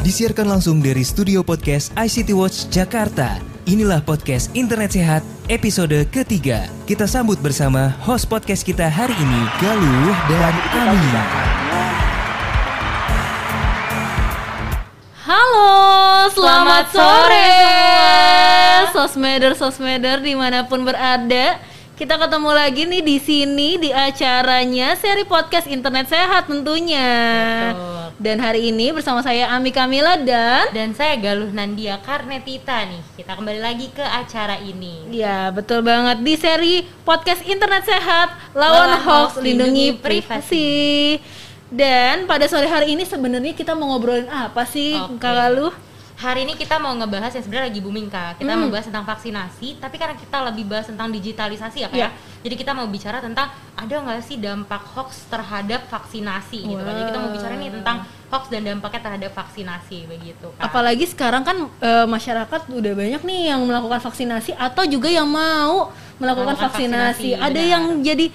Disiarkan langsung dari studio podcast ICT Watch Jakarta. Inilah podcast Internet Sehat episode ketiga. Kita sambut bersama host podcast kita hari ini, Galuh dan Ami. Halo, selamat, sore, sosmeder sosmeder di mana pun berada. Kita ketemu lagi nih di sini di acaranya seri podcast internet sehat tentunya. Betul. Dan hari ini bersama saya Ami Kamila dan Dan saya Galuh Nandia Karnetita nih. Kita kembali lagi ke acara ini. Ya betul banget di seri podcast internet sehat lawan, Lawan hoax lindungi lindungi privasi. Dan pada sore hari ini sebenarnya kita mau ngobrolin apa sih Oke. Kak Galuh? Hari ini kita mau ngebahas yang sebenarnya lagi booming kak. Kita Hmm. mau bahas tentang vaksinasi, tapi karena kita lebih bahas tentang digitalisasi ya kak. Iya. ya. Jadi kita mau bicara tentang ada nggak sih dampak hoax terhadap vaksinasi gitu kan. Jadi kita mau bicara nih tentang hoax dan dampaknya terhadap vaksinasi begitu kak. Apalagi sekarang kan e, masyarakat udah banyak nih yang melakukan vaksinasi atau juga yang mau melakukan Melakukan vaksinasi. vaksinasi, Ada benar. yang jadi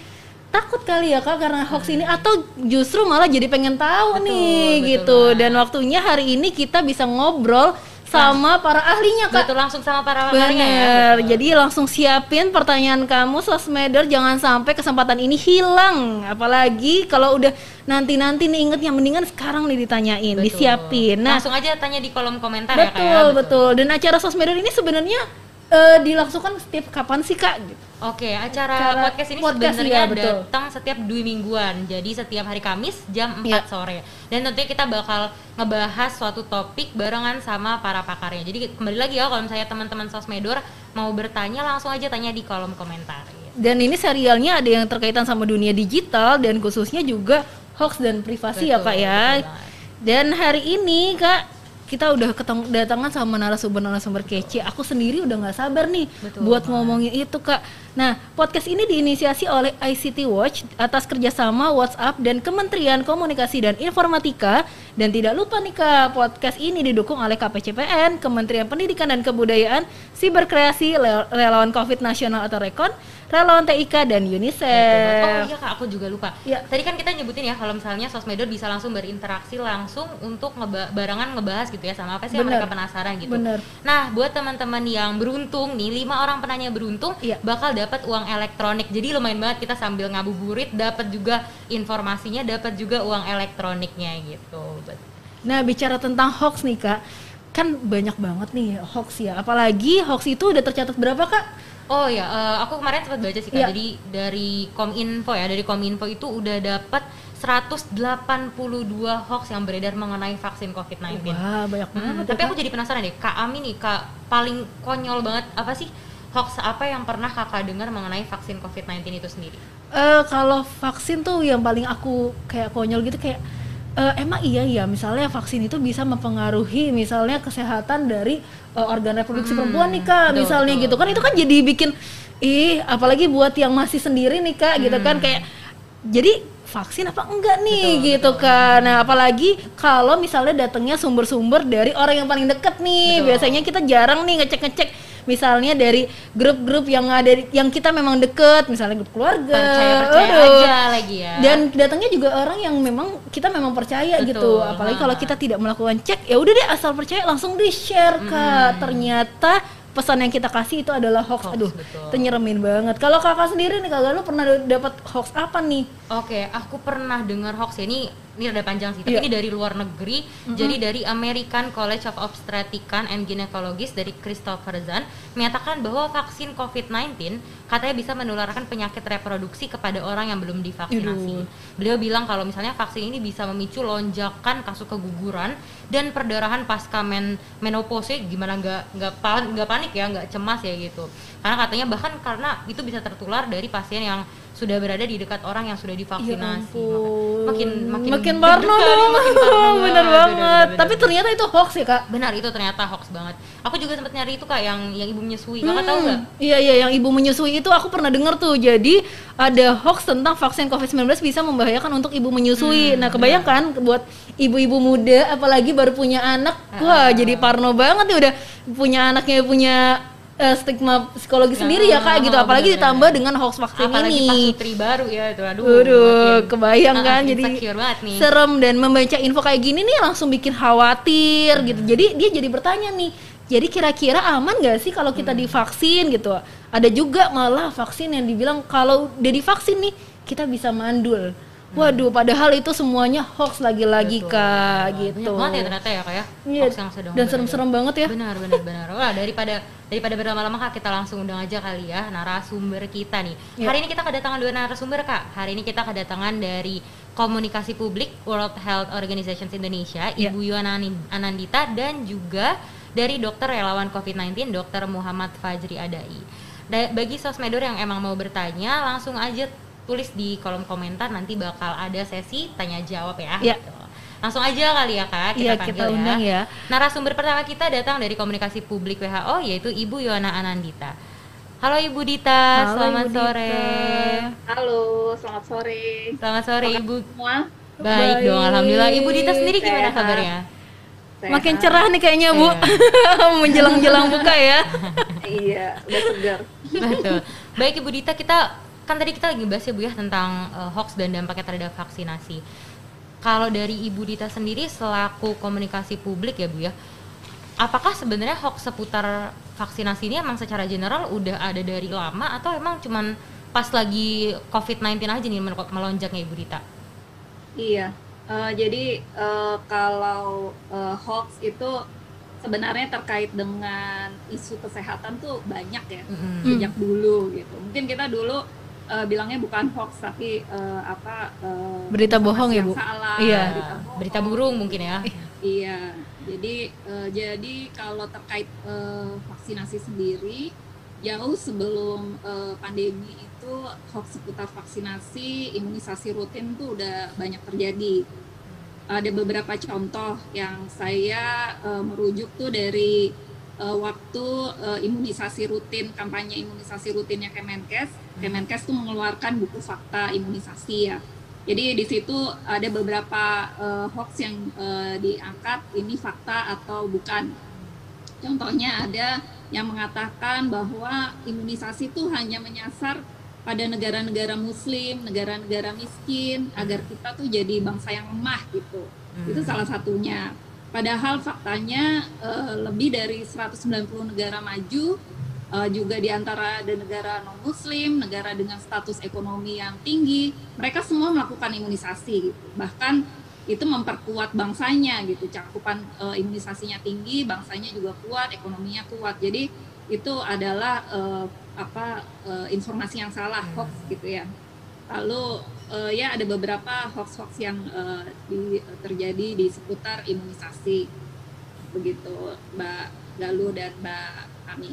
takut kali ya kak karena hoax ini atau justru malah jadi pengen tahu Betul, nih betul gitu. banget. Dan waktunya hari ini kita bisa ngobrol sama para ahlinya kak. Betul langsung sama para ahlinya ya. Betul. jadi langsung siapin pertanyaan kamu sosmeder jangan sampai kesempatan ini hilang Apalagi kalau udah nanti-nanti nih ingetnya mendingan sekarang nih ditanyain, Betul. disiapin Nah langsung aja tanya di kolom komentar ya kak. betul, ya. betul, Dan acara sosmeder ini sebenarnya eh, dilangsungkan setiap kapan sih kak? Gitu. Oke, acara, Acara podcast ini podcast, sebenarnya iya, betul. datang setiap dua mingguan. Jadi setiap hari Kamis jam 4 Iya. sore. Dan tentunya kita bakal ngebahas suatu topik barengan sama para pakarnya. Jadi kembali lagi ya kalau misalnya teman-teman sosmedor mau bertanya langsung aja tanya di kolom komentar. gitu. Dan ini serialnya ada yang terkaitan sama dunia digital dan khususnya juga hoax dan privasi ya Betul, kak ya. betul banget. Dan hari ini kak kita udah ketemu datangan sama narasumber-narasumber kece. Aku sendiri udah nggak sabar nih Betul buat banget. ngomongin itu kak. Nah podcast ini diinisiasi oleh ICT Watch atas kerjasama WhatsApp dan Kementerian Komunikasi dan Informatika. Dan tidak lupa nih kak podcast ini didukung oleh KPCPN, Kementerian Pendidikan dan Kebudayaan, Siberkreasi, Rel- Relawan COVID Nasional atau Rekon, Relawan TIK dan Oh UNICEF. iya kak, aku juga lupa. Iya. Tadi kan kita nyebutin ya kalau misalnya sosmedor bisa langsung berinteraksi langsung untuk ngeba barengan ngebahas gitu ya sama apa sih yang Bener. mereka penasaran gitu. Bener. Nah, buat teman-teman yang beruntung nih, lima orang penanya beruntung Iya. bakal dapat uang elektronik. Jadi lumayan banget kita sambil ngabuburit dapat juga informasinya, dapat juga uang elektroniknya gitu. Nah, bicara tentang hoax nih, Kak. Kan banyak banget nih hoax ya. Apalagi hoax itu udah tercatat berapa, Kak? Oh ya, eh, aku kemarin sempat baca sih kak. Iya. Jadi dari Kominfo ya, dari Kominfo itu udah dapat 182 hoax yang beredar mengenai vaksin COVID-19. Wah, banyak Hmm, banget. tapi ya, aku jadi penasaran deh, Kak Ami nih, Kak paling konyol banget apa sih hoax apa yang pernah Kakak dengar mengenai vaksin COVID-19 itu sendiri? Eh, kalau vaksin tuh yang paling aku kayak konyol gitu kayak eh, emang iya ya misalnya vaksin itu bisa mempengaruhi misalnya kesehatan dari eh, organ reproduksi Hmm, perempuan nih kak betul, misalnya betul. gitu kan itu kan jadi bikin ih apalagi buat yang masih sendiri nih kak gitu kan kayak jadi vaksin apa enggak nih Hmm. Betul, gitu betul. kan nah apalagi kalau misalnya datangnya sumber-sumber dari orang yang paling deket nih Betul. biasanya kita jarang nih ngecek-ngecek misalnya dari grup-grup yang ada yang kita memang deket misalnya grup keluarga Percaya-percaya Aduh. aja lagi ya. dan datangnya juga orang yang memang kita memang percaya Betul, gitu apalagi kalau kita tidak melakukan cek ya udah deh asal percaya langsung di share kak ternyata pesan yang kita kasih itu adalah hoax, Hoax, aduh betul. itu nyeremin banget kalau kakak sendiri nih kakak lu pernah dapat hoax apa nih Oke, aku pernah dengar hoax ya. Ini ini rada panjang sih, tapi Iya. ini dari luar negeri. Jadi dari American College of Obstetrician and Gynecologist dari Christopher Zahn menyatakan bahwa vaksin COVID-19 katanya bisa menularkan penyakit reproduksi kepada orang yang belum divaksinasi. Aduh. Beliau bilang kalau misalnya vaksin ini bisa memicu lonjakan kasus keguguran dan perdarahan pasca men menopause gimana nggak nggak pan- nggak panik ya nggak cemas ya gitu karena katanya bahkan karena itu bisa tertular dari pasien yang sudah berada di dekat orang yang sudah divaksinasi. Ya makin makin makin parno dong makin parno bener banget, banget. bener-bener. tapi ternyata itu hoax ya kak? Benar itu ternyata hoax banget. Aku juga sempat nyari itu kak yang yang ibu menyusui. Kakak tahu Hmm, nggak? Iya iya yang ibu menyusui itu aku pernah dengar tuh. Jadi ada hoax tentang vaksin COVID-19 bisa membahayakan untuk ibu menyusui. Hmm, nah, kebayangkan buat ibu-ibu muda apalagi baru punya anak, wah Ah. jadi parno banget nih udah punya anaknya punya eh, stigma psikologi sendiri ya kak gitu oh, apalagi bener-bener. ditambah dengan hoax vaksin apalagi ini putri baru ya itu aduh makin- kebayang Ah, kan ah, jadi nih serem dan membaca info kayak gini nih langsung bikin khawatir gitu. Hmm. Jadi dia jadi bertanya nih, jadi kira-kira aman gak sih kalau Hmm. kita divaksin gitu? Ada juga malah vaksin yang dibilang kalau udah divaksin nih kita bisa mandul. Waduh, padahal itu semuanya hoax lagi-lagi. Betul. kak Banyak gitu. banget ya ternyata ya kayak Iya, hoax yang sedang dan serem-serem banget ya. benar benar benar wah daripada daripada berlama-lama kak kita langsung undang aja kali ya narasumber kita nih Iya. hari ini kita kedatangan dua narasumber kak hari ini kita kedatangan dari komunikasi publik World Health Organization Indonesia Iya. Ibu Anin- Anandita dan juga dari dokter relawan COVID-19 Dr. Muhammad Fajri Adai Da- bagi sosmedor yang emang mau bertanya langsung aja tulis di kolom komentar nanti bakal ada sesi tanya jawab ya Iya. gitu. langsung aja kali ya kak kita Iya, panggil kita undang ya. Narasumber pertama kita datang dari komunikasi publik WHO yaitu Ibu Yohana Anandita. Halo Ibu Dita, Halo, selamat Ibu sore. Dita. Halo, selamat sore. Selamat sore Ibu. Semua Baik, Baik. dong, alhamdulillah. Ibu Dita sendiri gimana Sehat. kabarnya? sehat. Makin cerah nih kayaknya Bu. Menjelang-jelang buka ya. Iya, udah segar. Betul. Baik Ibu Dita, kita kan tadi kita lagi bahas ya Bu ya tentang eh, hoax dan dampaknya terhadap vaksinasi. Kalau dari Ibu Dita sendiri selaku komunikasi publik ya Bu ya, apakah sebenarnya hoax seputar vaksinasi ini emang secara general udah ada dari lama atau emang cuman pas lagi COVID-19 aja nih melo- melonjaknya Ibu Dita? Iya. eh, jadi eh, kalau eh, hoax itu sebenarnya terkait dengan isu kesehatan tuh banyak ya sejak dulu gitu. Mungkin kita dulu eh, bilangnya bukan hoax tapi eh, apa eh, Berita bohong ya, Bu? Salah, Iya. berita bohong. Berita burung mungkin ya. Iya, jadi eh, jadi kalau terkait eh, vaksinasi sendiri jauh sebelum eh, pandemi itu hoax seputar vaksinasi, imunisasi rutin tuh udah banyak terjadi. Ada beberapa contoh yang saya eh, merujuk tuh dari eh, waktu eh, imunisasi rutin kampanye imunisasi rutinnya Kemenkes. Kemenkes tuh mengeluarkan buku fakta imunisasi ya. Jadi di situ ada beberapa eh, hoax yang eh, diangkat ini fakta atau bukan. Contohnya ada yang mengatakan bahwa imunisasi itu hanya menyasar pada negara-negara muslim, negara-negara miskin agar kita tuh jadi bangsa yang lemah gitu. Itu salah satunya. Padahal faktanya eh, lebih dari 190 negara maju eh, juga di antara ada negara non muslim, negara dengan status ekonomi yang tinggi, mereka semua melakukan imunisasi gitu. Bahkan itu memperkuat bangsanya gitu. Cakupan eh, imunisasinya tinggi, bangsanya juga kuat, ekonominya kuat. Jadi itu adalah eh, apa eh, informasi yang salah hoax gitu ya. Lalu eh, ya ada beberapa hoax-hoax yang eh, di- terjadi di seputar imunisasi begitu Mbak Galuh dan Mbak Ami.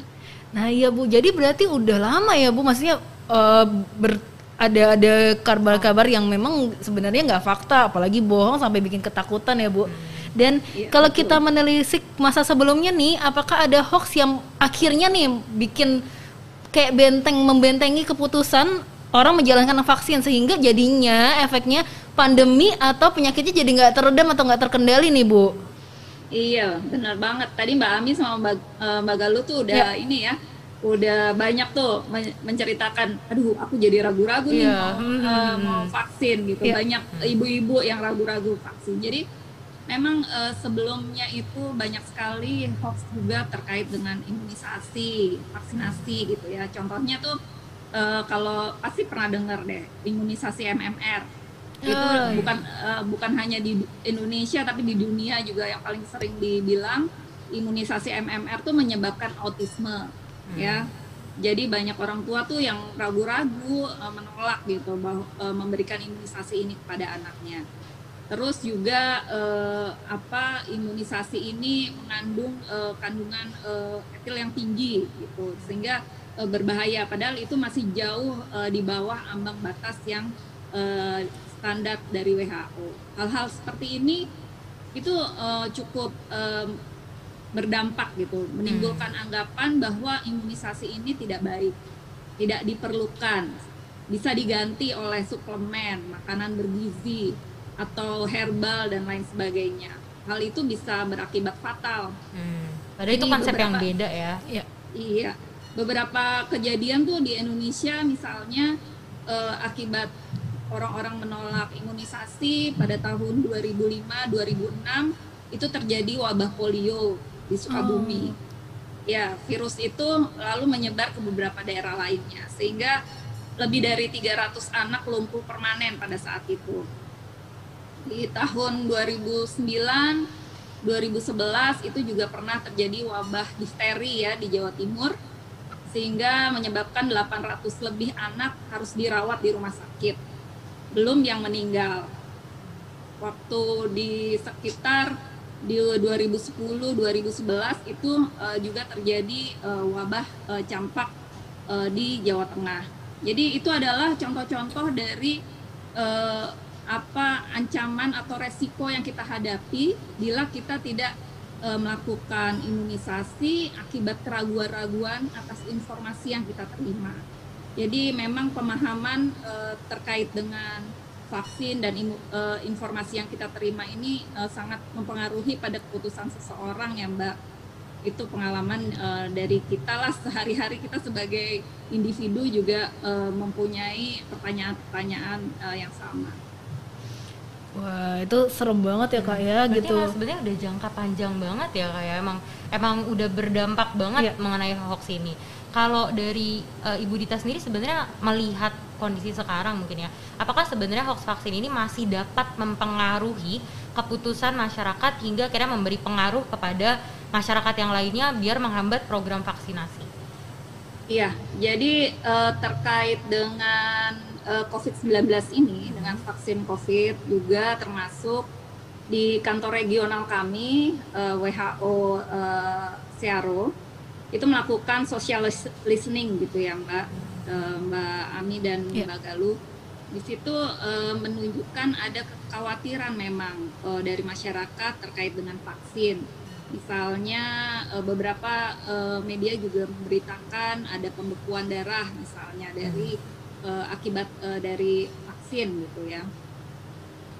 Nah iya Bu, jadi berarti udah lama ya Bu, maksudnya eh, ber- ada ada kabar-kabar yang memang sebenarnya nggak fakta, apalagi bohong sampai bikin ketakutan ya Bu. Dan Iya, kalau betul. kita menelisik masa sebelumnya nih, apakah ada hoax yang akhirnya nih bikin kayak benteng membentengi keputusan orang menjalankan vaksin sehingga jadinya efeknya pandemi atau penyakitnya jadi nggak teredam atau nggak terkendali nih Bu? Iya, benar banget. Tadi Mbak Ami sama Mbak, eh, Mbak Galuh tuh udah ini ya, udah banyak tuh men- menceritakan, aduh aku jadi ragu-ragu nih Iya, mau, hmm, hmm, mau hmm. vaksin gitu. Iya. Banyak ibu-ibu yang ragu-ragu vaksin. Jadi memang eh, sebelumnya itu banyak sekali hoax juga terkait dengan imunisasi, vaksinasi gitu ya. Contohnya tuh eh, kalau pasti pernah dengar deh imunisasi MMR itu Oh, iya. bukan eh, bukan hanya di Indonesia tapi di dunia juga yang paling sering dibilang imunisasi MMR tuh menyebabkan autisme ya. Jadi banyak orang tua tuh yang ragu-ragu eh, menolak gitu bahwa eh, memberikan imunisasi ini kepada anaknya. Terus juga eh, apa imunisasi ini mengandung eh, kandungan eh, etil yang tinggi gitu. Sehingga eh, berbahaya padahal itu masih jauh eh, di bawah ambang batas yang eh, standar dari WHO. Hal-hal seperti ini itu eh, cukup eh, berdampak gitu, menimbulkan anggapan bahwa imunisasi ini tidak baik, tidak diperlukan, bisa diganti oleh suplemen, makanan bergizi atau herbal dan lain sebagainya. Hal itu bisa berakibat fatal. Hmm. Padahal itu Ini konsep yang beberapa- beda ya. Ya. Iya, beberapa kejadian tuh di Indonesia misalnya uh, akibat orang-orang menolak imunisasi pada tahun 2005 2006 itu terjadi wabah polio di Sukabumi. Oh. Ya, virus itu lalu menyebar ke beberapa daerah lainnya sehingga lebih dari 300 anak lumpuh permanen pada saat itu. Di tahun 2009 2011 itu juga pernah terjadi wabah difteri ya di Jawa Timur sehingga menyebabkan 800 lebih anak harus dirawat di rumah sakit. Belum yang meninggal. Waktu di sekitar di 2010 2011 itu uh, juga terjadi uh, wabah uh, campak di Jawa Tengah. Jadi itu adalah contoh-contoh dari apa ancaman atau resiko yang kita hadapi bila kita tidak e, melakukan imunisasi akibat keraguan-raguan atas informasi yang kita terima. Jadi memang pemahaman e, terkait dengan vaksin dan imu, e, informasi yang kita terima ini e, sangat mempengaruhi pada keputusan seseorang ya Mbak. Itu pengalaman e, dari kita lah sehari-hari kita sebagai individu juga e, mempunyai pertanyaan-pertanyaan e, yang sama. Wah itu serem banget ya kak ya Berarti gitu. Sebenarnya udah jangka panjang banget ya kak ya. Emang emang udah berdampak banget yeah. mengenai hoax ini. Kalau dari uh, Ibu Dita sendiri sebenarnya melihat kondisi sekarang mungkin ya, apakah sebenarnya hoax vaksin ini masih dapat mempengaruhi keputusan masyarakat hingga kira memberi pengaruh kepada masyarakat yang lainnya biar menghambat program vaksinasi? Iya, jadi uh, terkait dengan uh, COVID-19 ini dengan vaksin COVID juga termasuk di kantor regional kami uh, eh, WHO uh, Searo itu melakukan social listening gitu ya Mbak uh, Mbak Ami dan yeah. Mbak Galuh. Di situ uh, menunjukkan ada kekhawatiran memang uh, dari masyarakat terkait dengan vaksin. Misalnya uh, beberapa uh, media juga memberitakan ada pembekuan darah misalnya dari hmm uh, akibat uh, dari vaksin gitu ya.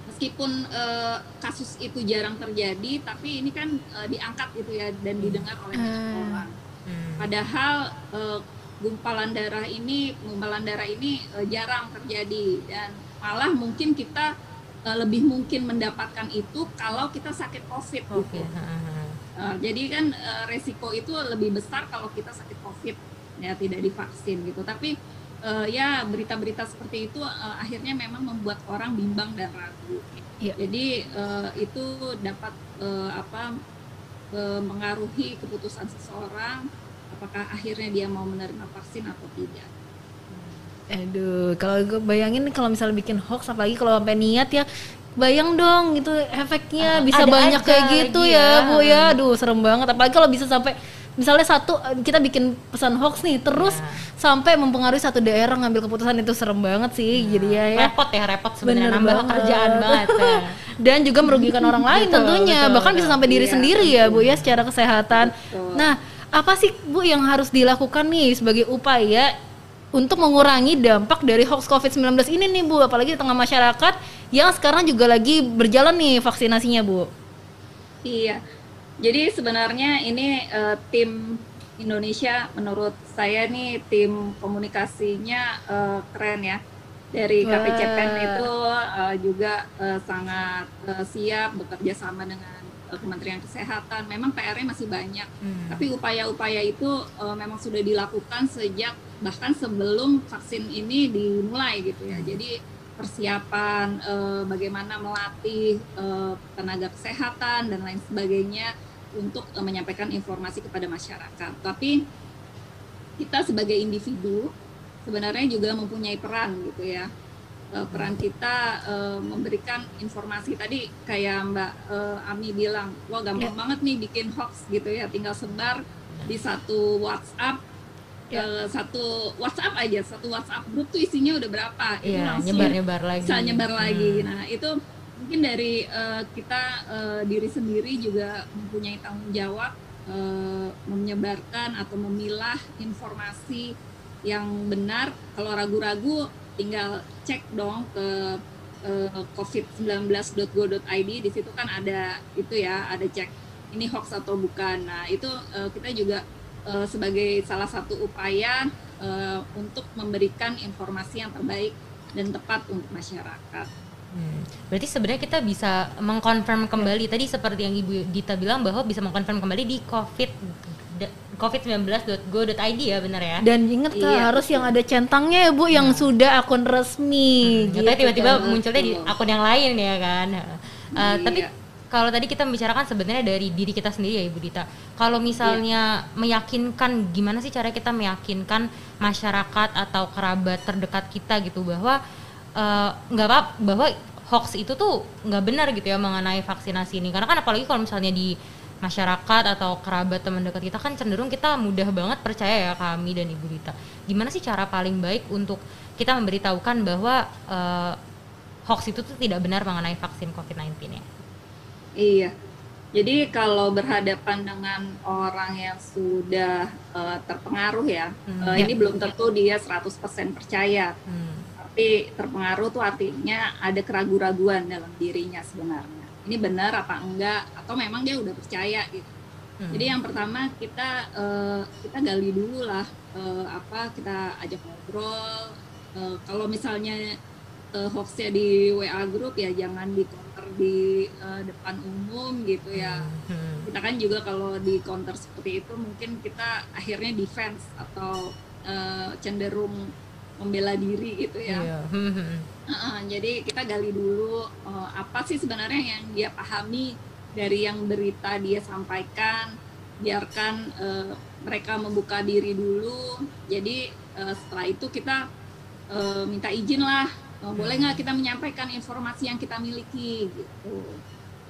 Meskipun uh, kasus itu jarang terjadi, tapi ini kan uh, diangkat gitu ya dan didengar oleh banyak hmm. orang. Hmm. Padahal uh, gumpalan darah ini, gumpalan darah ini uh, jarang terjadi dan malah mungkin kita uh, lebih mungkin mendapatkan itu kalau kita sakit COVID okay. gitu. Uh, jadi kan uh, resiko itu lebih besar kalau kita sakit COVID ya tidak divaksin gitu. Tapi uh, ya berita-berita seperti itu uh, akhirnya memang membuat orang bimbang dan ragu. Ya. Jadi uh, itu dapat uh, apa uh, mengaruhi keputusan seseorang apakah akhirnya dia mau menerima vaksin atau tidak. Aduh, kalau gue bayangin kalau misalnya bikin hoax apalagi kalau sampai niat ya bayang dong itu efeknya uh, bisa banyak kayak gitu ya, ya Bu ya. Aduh, serem banget apalagi kalau bisa sampai misalnya satu kita bikin pesan hoax nih terus yeah. sampai mempengaruhi satu daerah ngambil keputusan itu serem banget sih yeah. jadi ya, ya repot ya repot sebenarnya nambah banget. kerjaan banget ya. dan juga merugikan orang lain betul, tentunya betul, bahkan betul. bisa sampai diri iya, sendiri betul. ya bu ya secara kesehatan betul. nah apa sih bu yang harus dilakukan nih sebagai upaya untuk mengurangi dampak dari hoax COVID-19 ini nih Bu, apalagi di tengah masyarakat yang sekarang juga lagi berjalan nih vaksinasinya Bu. Iya, jadi sebenarnya ini uh, tim Indonesia menurut saya nih tim komunikasinya uh, keren ya. Dari KPCPEN itu uh, juga uh, sangat uh, siap bekerja sama dengan uh, Kementerian Kesehatan. Memang PR-nya masih banyak, hmm. tapi upaya-upaya itu uh, memang sudah dilakukan sejak bahkan sebelum vaksin ini dimulai gitu ya. Jadi persiapan uh, bagaimana melatih uh, tenaga kesehatan dan lain sebagainya untuk uh, menyampaikan informasi kepada masyarakat. Tapi kita sebagai individu sebenarnya juga mempunyai peran gitu ya. Uh, peran kita uh, memberikan informasi tadi kayak Mbak uh, Ami bilang, wah gampang yeah. banget nih bikin hoax gitu ya, tinggal sebar di satu WhatsApp yeah. Ya. satu WhatsApp aja satu WhatsApp grup tuh isinya udah berapa yeah, langsung nyebar nyebar lagi bisa nyebar lagi hmm. nah itu mungkin dari uh, kita uh, diri sendiri juga mempunyai tanggung jawab uh, menyebarkan atau memilah informasi yang benar kalau ragu-ragu tinggal cek dong ke uh, covid19.go.id di situ kan ada itu ya ada cek ini hoax atau bukan nah itu uh, kita juga uh, sebagai salah satu upaya uh, untuk memberikan informasi yang terbaik dan tepat untuk masyarakat. Hmm. Berarti sebenarnya kita bisa mengkonfirm kembali tadi seperti yang Ibu Dita bilang bahwa bisa mengkonfirm kembali di COVID covid19.go.id ya benar ya dan ingat iya, harus betul. yang ada centangnya ya bu yang nah. sudah akun resmi hmm, gitu tiba-tiba kan. munculnya di akun yang lain ya kan uh, iya. tapi kalau tadi kita membicarakan sebenarnya dari diri kita sendiri ya Ibu Dita. Kalau misalnya iya. meyakinkan gimana sih cara kita meyakinkan masyarakat atau kerabat terdekat kita gitu bahwa eh, nggak uh, apa bahwa hoax itu tuh nggak benar gitu ya mengenai vaksinasi ini. Karena kan apalagi kalau misalnya di masyarakat atau kerabat teman dekat kita kan cenderung kita mudah banget percaya ya kami dan Ibu Dita. Gimana sih cara paling baik untuk kita memberitahukan bahwa uh, hoax itu tuh tidak benar mengenai vaksin COVID-19 ya? Iya. Jadi kalau berhadapan dengan orang yang sudah uh, terpengaruh ya, hmm, uh, ya, ini belum tentu dia 100% percaya. Hmm. Tapi terpengaruh tuh artinya ada keraguan-raguan dalam dirinya sebenarnya ini benar apa enggak atau memang dia udah percaya gitu hmm. jadi yang pertama kita uh, kita gali dulu lah uh, apa kita ajak ngobrol uh, kalau misalnya uh, hoaxnya di WA grup ya jangan di counter di uh, depan umum gitu ya hmm. kita kan juga kalau di counter seperti itu mungkin kita akhirnya defense atau uh, cenderung membela diri gitu ya. Iya. Uh, jadi kita gali dulu uh, apa sih sebenarnya yang dia pahami dari yang berita dia sampaikan. Biarkan uh, mereka membuka diri dulu. Jadi uh, setelah itu kita uh, minta izin lah. Uh, boleh nggak kita menyampaikan informasi yang kita miliki gitu.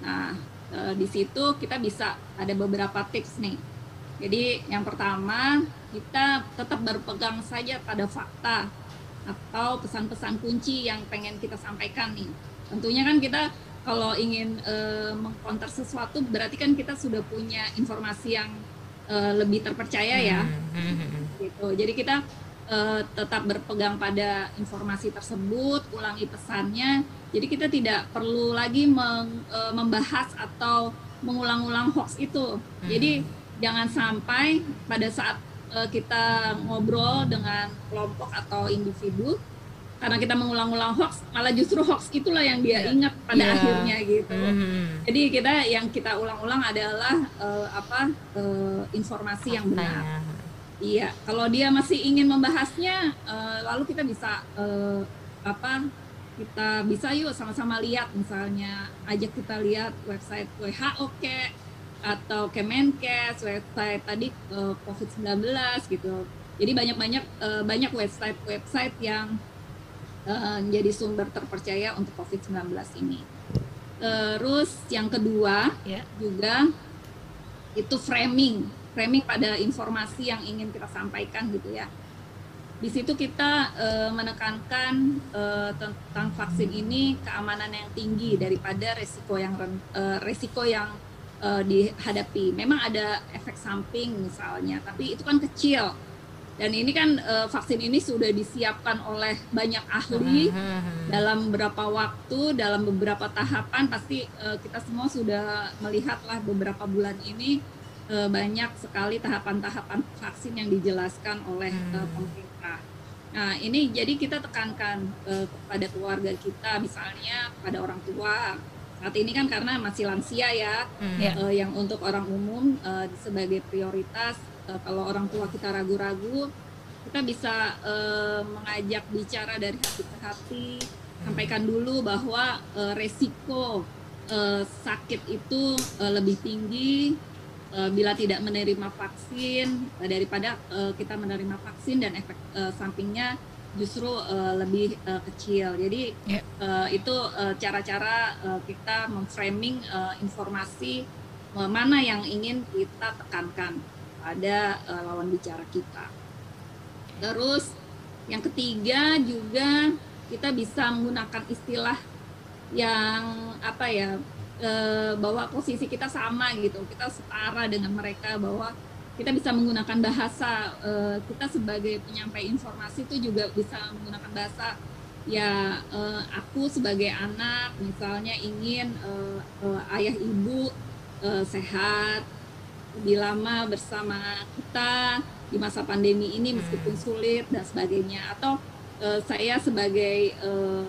Nah uh, di situ kita bisa ada beberapa tips nih. Jadi yang pertama kita tetap berpegang saja pada fakta atau pesan-pesan kunci yang pengen kita sampaikan nih. Tentunya kan kita kalau ingin uh, mengkonter sesuatu berarti kan kita sudah punya informasi yang uh, lebih terpercaya ya. Hmm, hmm, hmm, gitu. Jadi kita uh, tetap berpegang pada informasi tersebut, ulangi pesannya. Jadi kita tidak perlu lagi meng, uh, membahas atau mengulang-ulang hoax itu. Jadi jangan sampai pada saat uh, kita ngobrol dengan kelompok atau individu karena kita mengulang-ulang hoax malah justru hoax itulah yang dia yeah. ingat pada yeah. akhirnya gitu mm-hmm. jadi kita yang kita ulang-ulang adalah uh, apa uh, informasi yang benar iya kalau dia masih ingin membahasnya uh, lalu kita bisa uh, apa kita bisa yuk sama-sama lihat misalnya ajak kita lihat website WHO kayak atau Kemenkes, website tadi uh, COVID-19 gitu. Jadi banyak-banyak uh, banyak website-website yang uh, menjadi sumber terpercaya untuk COVID-19 ini. Terus yang kedua yeah. juga itu framing, framing pada informasi yang ingin kita sampaikan gitu ya. Di situ kita uh, menekankan uh, tentang vaksin ini keamanan yang tinggi daripada resiko yang uh, resiko yang uh, dihadapi. Memang ada efek samping misalnya, tapi itu kan kecil. Dan ini kan uh, vaksin ini sudah disiapkan oleh banyak ahli hmm. dalam beberapa waktu, dalam beberapa tahapan. Pasti uh, kita semua sudah melihatlah beberapa bulan ini uh, banyak sekali tahapan-tahapan vaksin yang dijelaskan oleh uh, pemerintah. Nah, ini jadi kita tekankan uh, kepada keluarga kita, misalnya pada orang tua, saat ini kan karena masih lansia ya, hmm. uh, yang untuk orang umum uh, sebagai prioritas. Uh, kalau orang tua kita ragu-ragu, kita bisa uh, mengajak bicara dari hati ke hati, sampaikan dulu bahwa uh, resiko uh, sakit itu uh, lebih tinggi uh, bila tidak menerima vaksin uh, daripada uh, kita menerima vaksin dan efek uh, sampingnya justru uh, lebih uh, kecil. Jadi yeah. Ya. uh, itu cara-cara uh, kita memframing uh, informasi uh, mana yang ingin kita tekankan pada uh, lawan bicara kita. Terus yang ketiga juga kita bisa menggunakan istilah yang apa ya uh, bahwa posisi kita sama gitu, kita setara dengan mereka bahwa kita bisa menggunakan bahasa uh, kita sebagai penyampai informasi itu juga bisa menggunakan bahasa ya uh, aku sebagai anak misalnya ingin uh, uh, ayah ibu uh, sehat lebih lama bersama kita di masa pandemi ini meskipun sulit dan sebagainya. Atau uh, saya sebagai uh,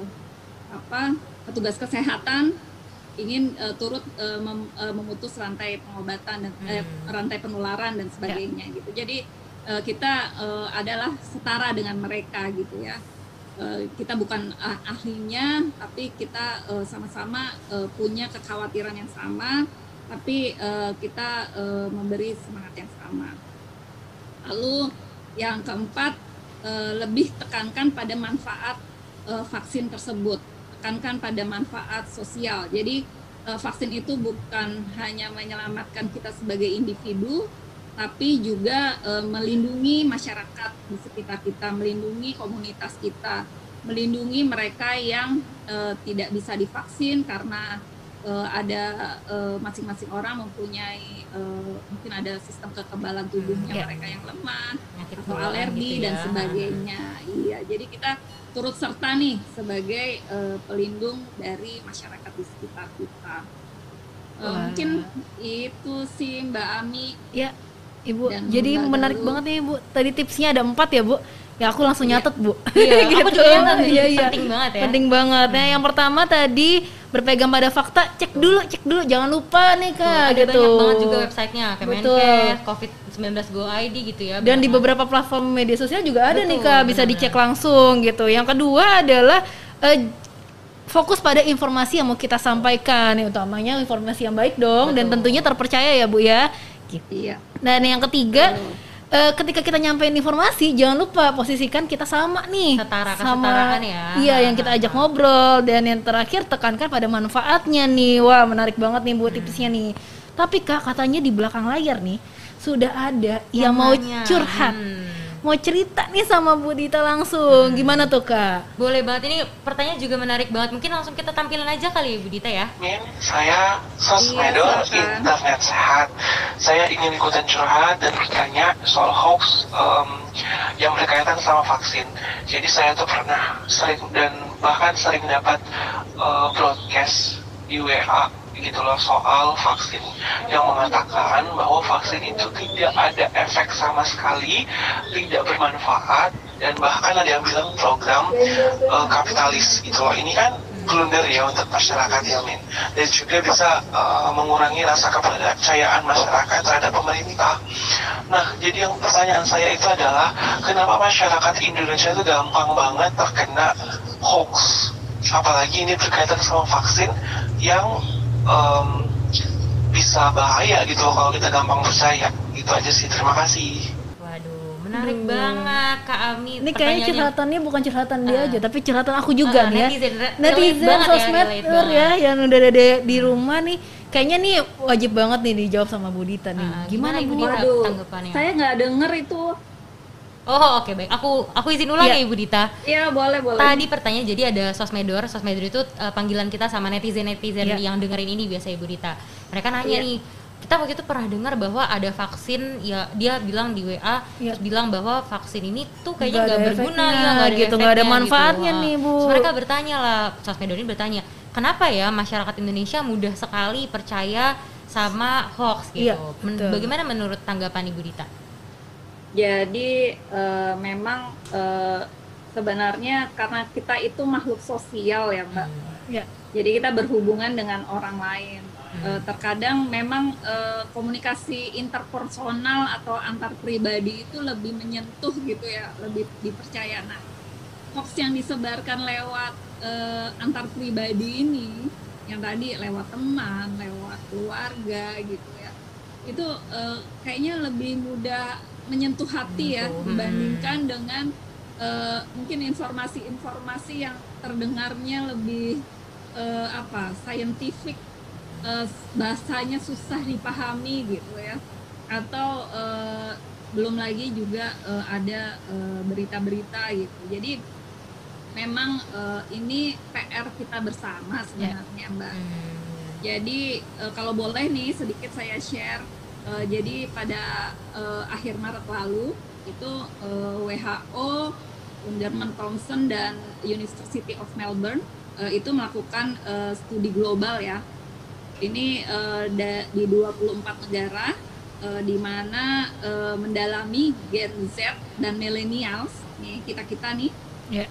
apa petugas kesehatan ingin uh, turut uh, mem, uh, memutus rantai pengobatan dan uh, rantai penularan dan sebagainya ya. gitu. Jadi uh, kita uh, adalah setara dengan mereka gitu ya. Uh, kita bukan uh, ahlinya, tapi kita sama-sama uh, uh, punya kekhawatiran yang sama, tapi uh, kita uh, memberi semangat yang sama. Lalu yang keempat uh, lebih tekankan pada manfaat uh, vaksin tersebut menekankan pada manfaat sosial. Jadi uh, vaksin itu bukan hanya menyelamatkan kita sebagai individu, tapi juga uh, melindungi masyarakat di sekitar kita, melindungi komunitas kita, melindungi mereka yang uh, tidak bisa divaksin karena uh, ada masing-masing uh, orang mempunyai uh, mungkin ada sistem kekebalan tubuhnya hmm, yeah. mereka yang lemah atau alergi gitu dan ya. sebagainya. Iya, jadi kita turut serta nih sebagai uh, pelindung dari masyarakat di sekitar kita. Uh, mungkin itu sih Mbak Ami. Ya, Ibu. Jadi Mbak menarik banget nih Ibu. Tadi tipsnya ada empat ya Bu. Ya aku langsung iya. nyatet Bu. Iya, gitu. aku juga nyatet. Iya, iya. Penting banget ya. Penting banget. Nah, yang pertama tadi berpegang pada fakta, cek dulu, cek dulu, jangan lupa nih kak. Ada gitu. banyak banget juga websitenya, Kemenkes, COVID-19 Go ID gitu ya. Dan di beberapa platform media sosial juga ada Betul, nih kak, bisa dicek langsung gitu. Yang kedua adalah uh, fokus pada informasi yang mau kita sampaikan, ya, utamanya informasi yang baik dong, Betul. dan tentunya terpercaya ya bu ya. Gitu. Iya. Dan yang ketiga. Betul uh, ketika kita nyampein informasi jangan lupa posisikan kita sama nih. Setara sama ya. Iya yang kita ajak ngobrol. Dan yang terakhir tekankan pada manfaatnya nih. Wah menarik banget nih buat hmm. tipsnya nih. Tapi kak katanya di belakang layar nih sudah ada yang, yang mau curhat. Hmm mau cerita nih sama Bu Dita langsung. Hmm. Gimana tuh Kak? Boleh banget. Ini pertanyaan juga menarik banget. Mungkin langsung kita tampilin aja kali ya Bu Dita ya. Saya sosmedor iya, internet sehat. Saya ingin ikutan curhat dan bertanya soal hoax um, yang berkaitan sama vaksin. Jadi saya tuh pernah sering dan bahkan sering dapat uh, broadcast di WA gitu loh soal vaksin yang mengatakan bahwa vaksin itu tidak ada efek sama sekali, tidak bermanfaat dan bahkan ada yang bilang program uh, kapitalis gitu loh. Ini kan blunder ya untuk masyarakat Yamin dan juga bisa uh, mengurangi rasa kepercayaan masyarakat terhadap pemerintah. Nah, jadi yang pertanyaan saya itu adalah kenapa masyarakat Indonesia itu gampang banget terkena hoax apalagi ini berkaitan sama vaksin yang um, bisa bahaya gitu kalau kita gampang percaya. Itu aja sih terima kasih. Waduh menarik hmm. banget kak Ami ini kayaknya curhatannya bukan curhatan uh, dia ah. aja tapi curhatan aku juga uh, nih ya. netizen, netizen sosmed ya, ya yang udah ada di rumah nih. Kayaknya nih wajib banget nih dijawab sama Budita nih. Uh, gimana, gimana Budita tanggapannya? saya nggak denger itu Oh oke okay, baik. Aku aku izin ulang ya, ya Ibu Dita. Iya boleh boleh. Tadi pertanyaan jadi ada sosmedor. Sosmedor itu uh, panggilan kita sama netizen netizen ya. yang dengerin ini biasa Ibu Dita. Mereka nanya ya. nih, kita waktu itu pernah dengar bahwa ada vaksin ya dia bilang di WA ya. terus bilang bahwa vaksin ini tuh kayaknya nggak berguna ya nggak ada gitu nggak ada manfaatnya gitu. nih bu. Terus mereka bertanya lah sosmedor ini bertanya kenapa ya masyarakat Indonesia mudah sekali percaya sama hoax gitu. Ya, Bagaimana menurut tanggapan Ibu Dita? Jadi uh, memang uh, sebenarnya karena kita itu makhluk sosial ya Mbak. Hmm. Ya. Jadi kita berhubungan dengan orang lain. Hmm. Uh, terkadang memang uh, komunikasi interpersonal atau antar pribadi itu lebih menyentuh gitu ya, lebih dipercaya. Nah, hoax yang disebarkan lewat uh, antar pribadi ini, yang tadi lewat teman, lewat keluarga gitu ya, itu uh, kayaknya lebih mudah menyentuh hati ya dibandingkan dengan uh, mungkin informasi-informasi yang terdengarnya lebih uh, apa scientific uh, bahasanya susah dipahami gitu ya. Atau uh, belum lagi juga uh, ada berita-berita uh, gitu. Jadi memang uh, ini PR kita bersama sebenarnya yeah. mbak. Hmm. jadi uh, kalau boleh nih sedikit saya share Uh, jadi pada uh, akhir Maret lalu itu uh, eh, WHO, Wunderman Thompson dan University of Melbourne uh, itu melakukan uh, studi global ya. Ini uh, di 24 negara uh, di mana uh, mendalami Gen Z dan millennials nih kita kita nih Ya.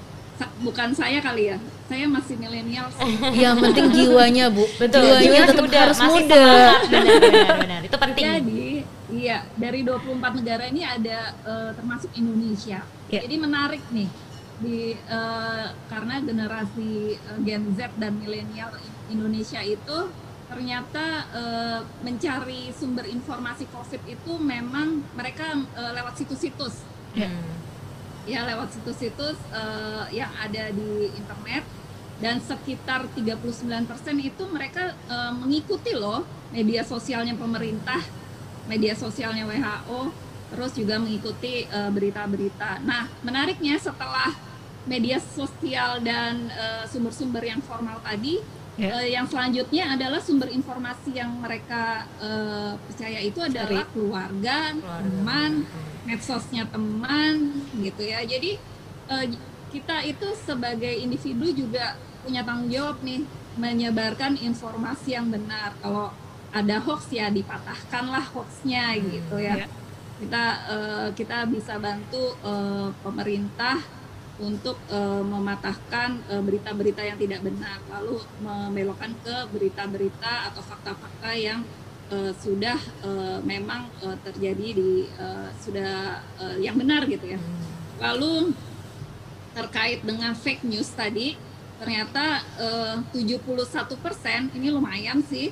Bukan saya kali ya saya masih millennials Yang penting jiwanya, Bu. Betul. Jiwanya jiwa tetap muda, harus masih muda. semangat. Benar, benar, benar. Itu penting. Jadi, iya, dari 24 negara ini ada eh, termasuk Indonesia. Ya. Jadi menarik nih di eh, karena generasi eh, Gen Z dan milenial Indonesia itu ternyata eh, mencari sumber informasi COVID itu memang mereka eh, lewat situs-situs Ya. Hmm. Ya lewat situs-situs eh, yang ada di internet dan sekitar 39% itu mereka eh, mengikuti loh media sosialnya pemerintah, media sosialnya WHO, terus juga mengikuti eh, berita-berita. Nah, menariknya setelah media sosial dan sumber-sumber yang formal tadi, Ya. eh, yang selanjutnya adalah sumber informasi yang mereka eh, percaya itu adalah keluarga, Keluarga. teman, medsosnya teman gitu ya. Jadi eh, kita itu sebagai individu juga punya tanggung jawab nih menyebarkan informasi yang benar. Kalau ada hoax ya dipatahkanlah hoaxnya gitu ya. Ya. kita eh, kita bisa bantu eh, pemerintah untuk eh, mematahkan berita-berita yang tidak benar lalu membelokkan ke berita-berita atau fakta-fakta yang eh, sudah eh, memang eh, terjadi di eh, sudah eh, yang benar gitu ya. Lalu terkait dengan fake news tadi ternyata eh, 71% ini lumayan sih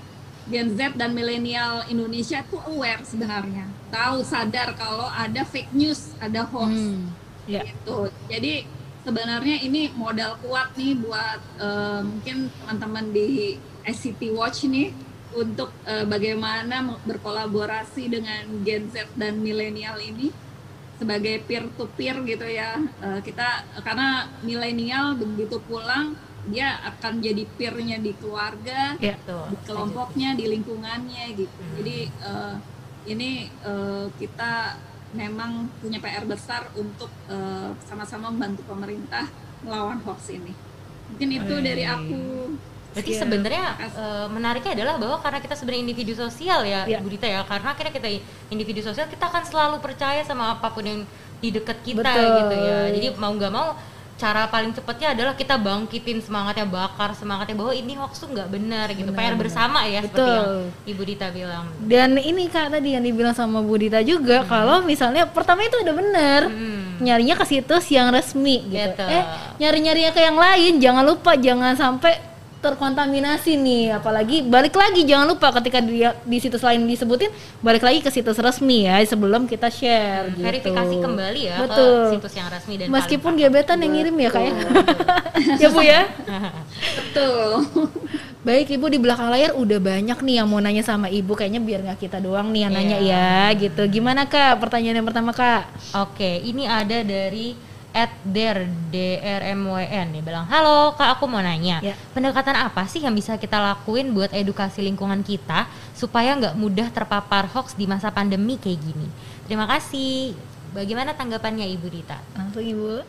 Gen Z dan milenial Indonesia tuh aware sebenarnya tahu sadar kalau ada fake news ada hoax Hmm. Ya. gitu. Jadi sebenarnya ini modal kuat nih buat eh, mungkin teman-teman di ICT Watch nih untuk eh, bagaimana berkolaborasi dengan Gen Z dan milenial ini sebagai peer to peer gitu ya. Eh, kita karena milenial begitu pulang dia akan jadi peernya di keluarga, Ya. Di kelompoknya, di lingkungannya gitu. Hmm. Jadi eh, ini eh, kita memang punya PR besar untuk sama-sama membantu pemerintah melawan hoax ini. Mungkin itu dari aku. Berarti Iya. sebenarnya eh, menariknya adalah bahwa karena kita sebenarnya individu sosial ya, Iya. Ibu Dita ya, karena akhirnya kita individu sosial kita akan selalu percaya sama apa pun yang di dekat kita Betul. gitu ya. Jadi mau nggak mau cara paling cepatnya adalah kita bangkitin semangatnya, bakar semangatnya bahwa ini hoax tuh nggak benar gitu. Benar, PR benar. bersama ya seperti Betul. yang Ibu Dita bilang. Dan ini Kak tadi yang dibilang sama Bu Dita juga kalau misalnya pertama itu udah bener Hmm. nyarinya ke situs yang resmi gitu. Gitu. Eh, nyari-nyarinya ke yang lain jangan lupa jangan sampai terkontaminasi nih apalagi balik lagi jangan lupa ketika dia di situs lain disebutin balik lagi ke situs resmi ya sebelum kita share gitu. Verifikasi kembali ya Betul. ke situs yang resmi dan Meskipun gebetan yang ngirim ya kak ya. ya Bu ya. Betul. Baik Ibu di belakang layar udah banyak nih yang mau nanya sama Ibu kayaknya biar nggak kita doang nih yang nanya Iya. ya gitu. Gimana Kak pertanyaan yang pertama Kak? Oke, ini ada dari at der drmwn nih bilang halo kak aku mau nanya Ya. pendekatan apa sih yang bisa kita lakuin buat edukasi lingkungan kita supaya nggak mudah terpapar hoax di masa pandemi kayak gini terima kasih bagaimana tanggapannya ibu Dita Langsung Ibu.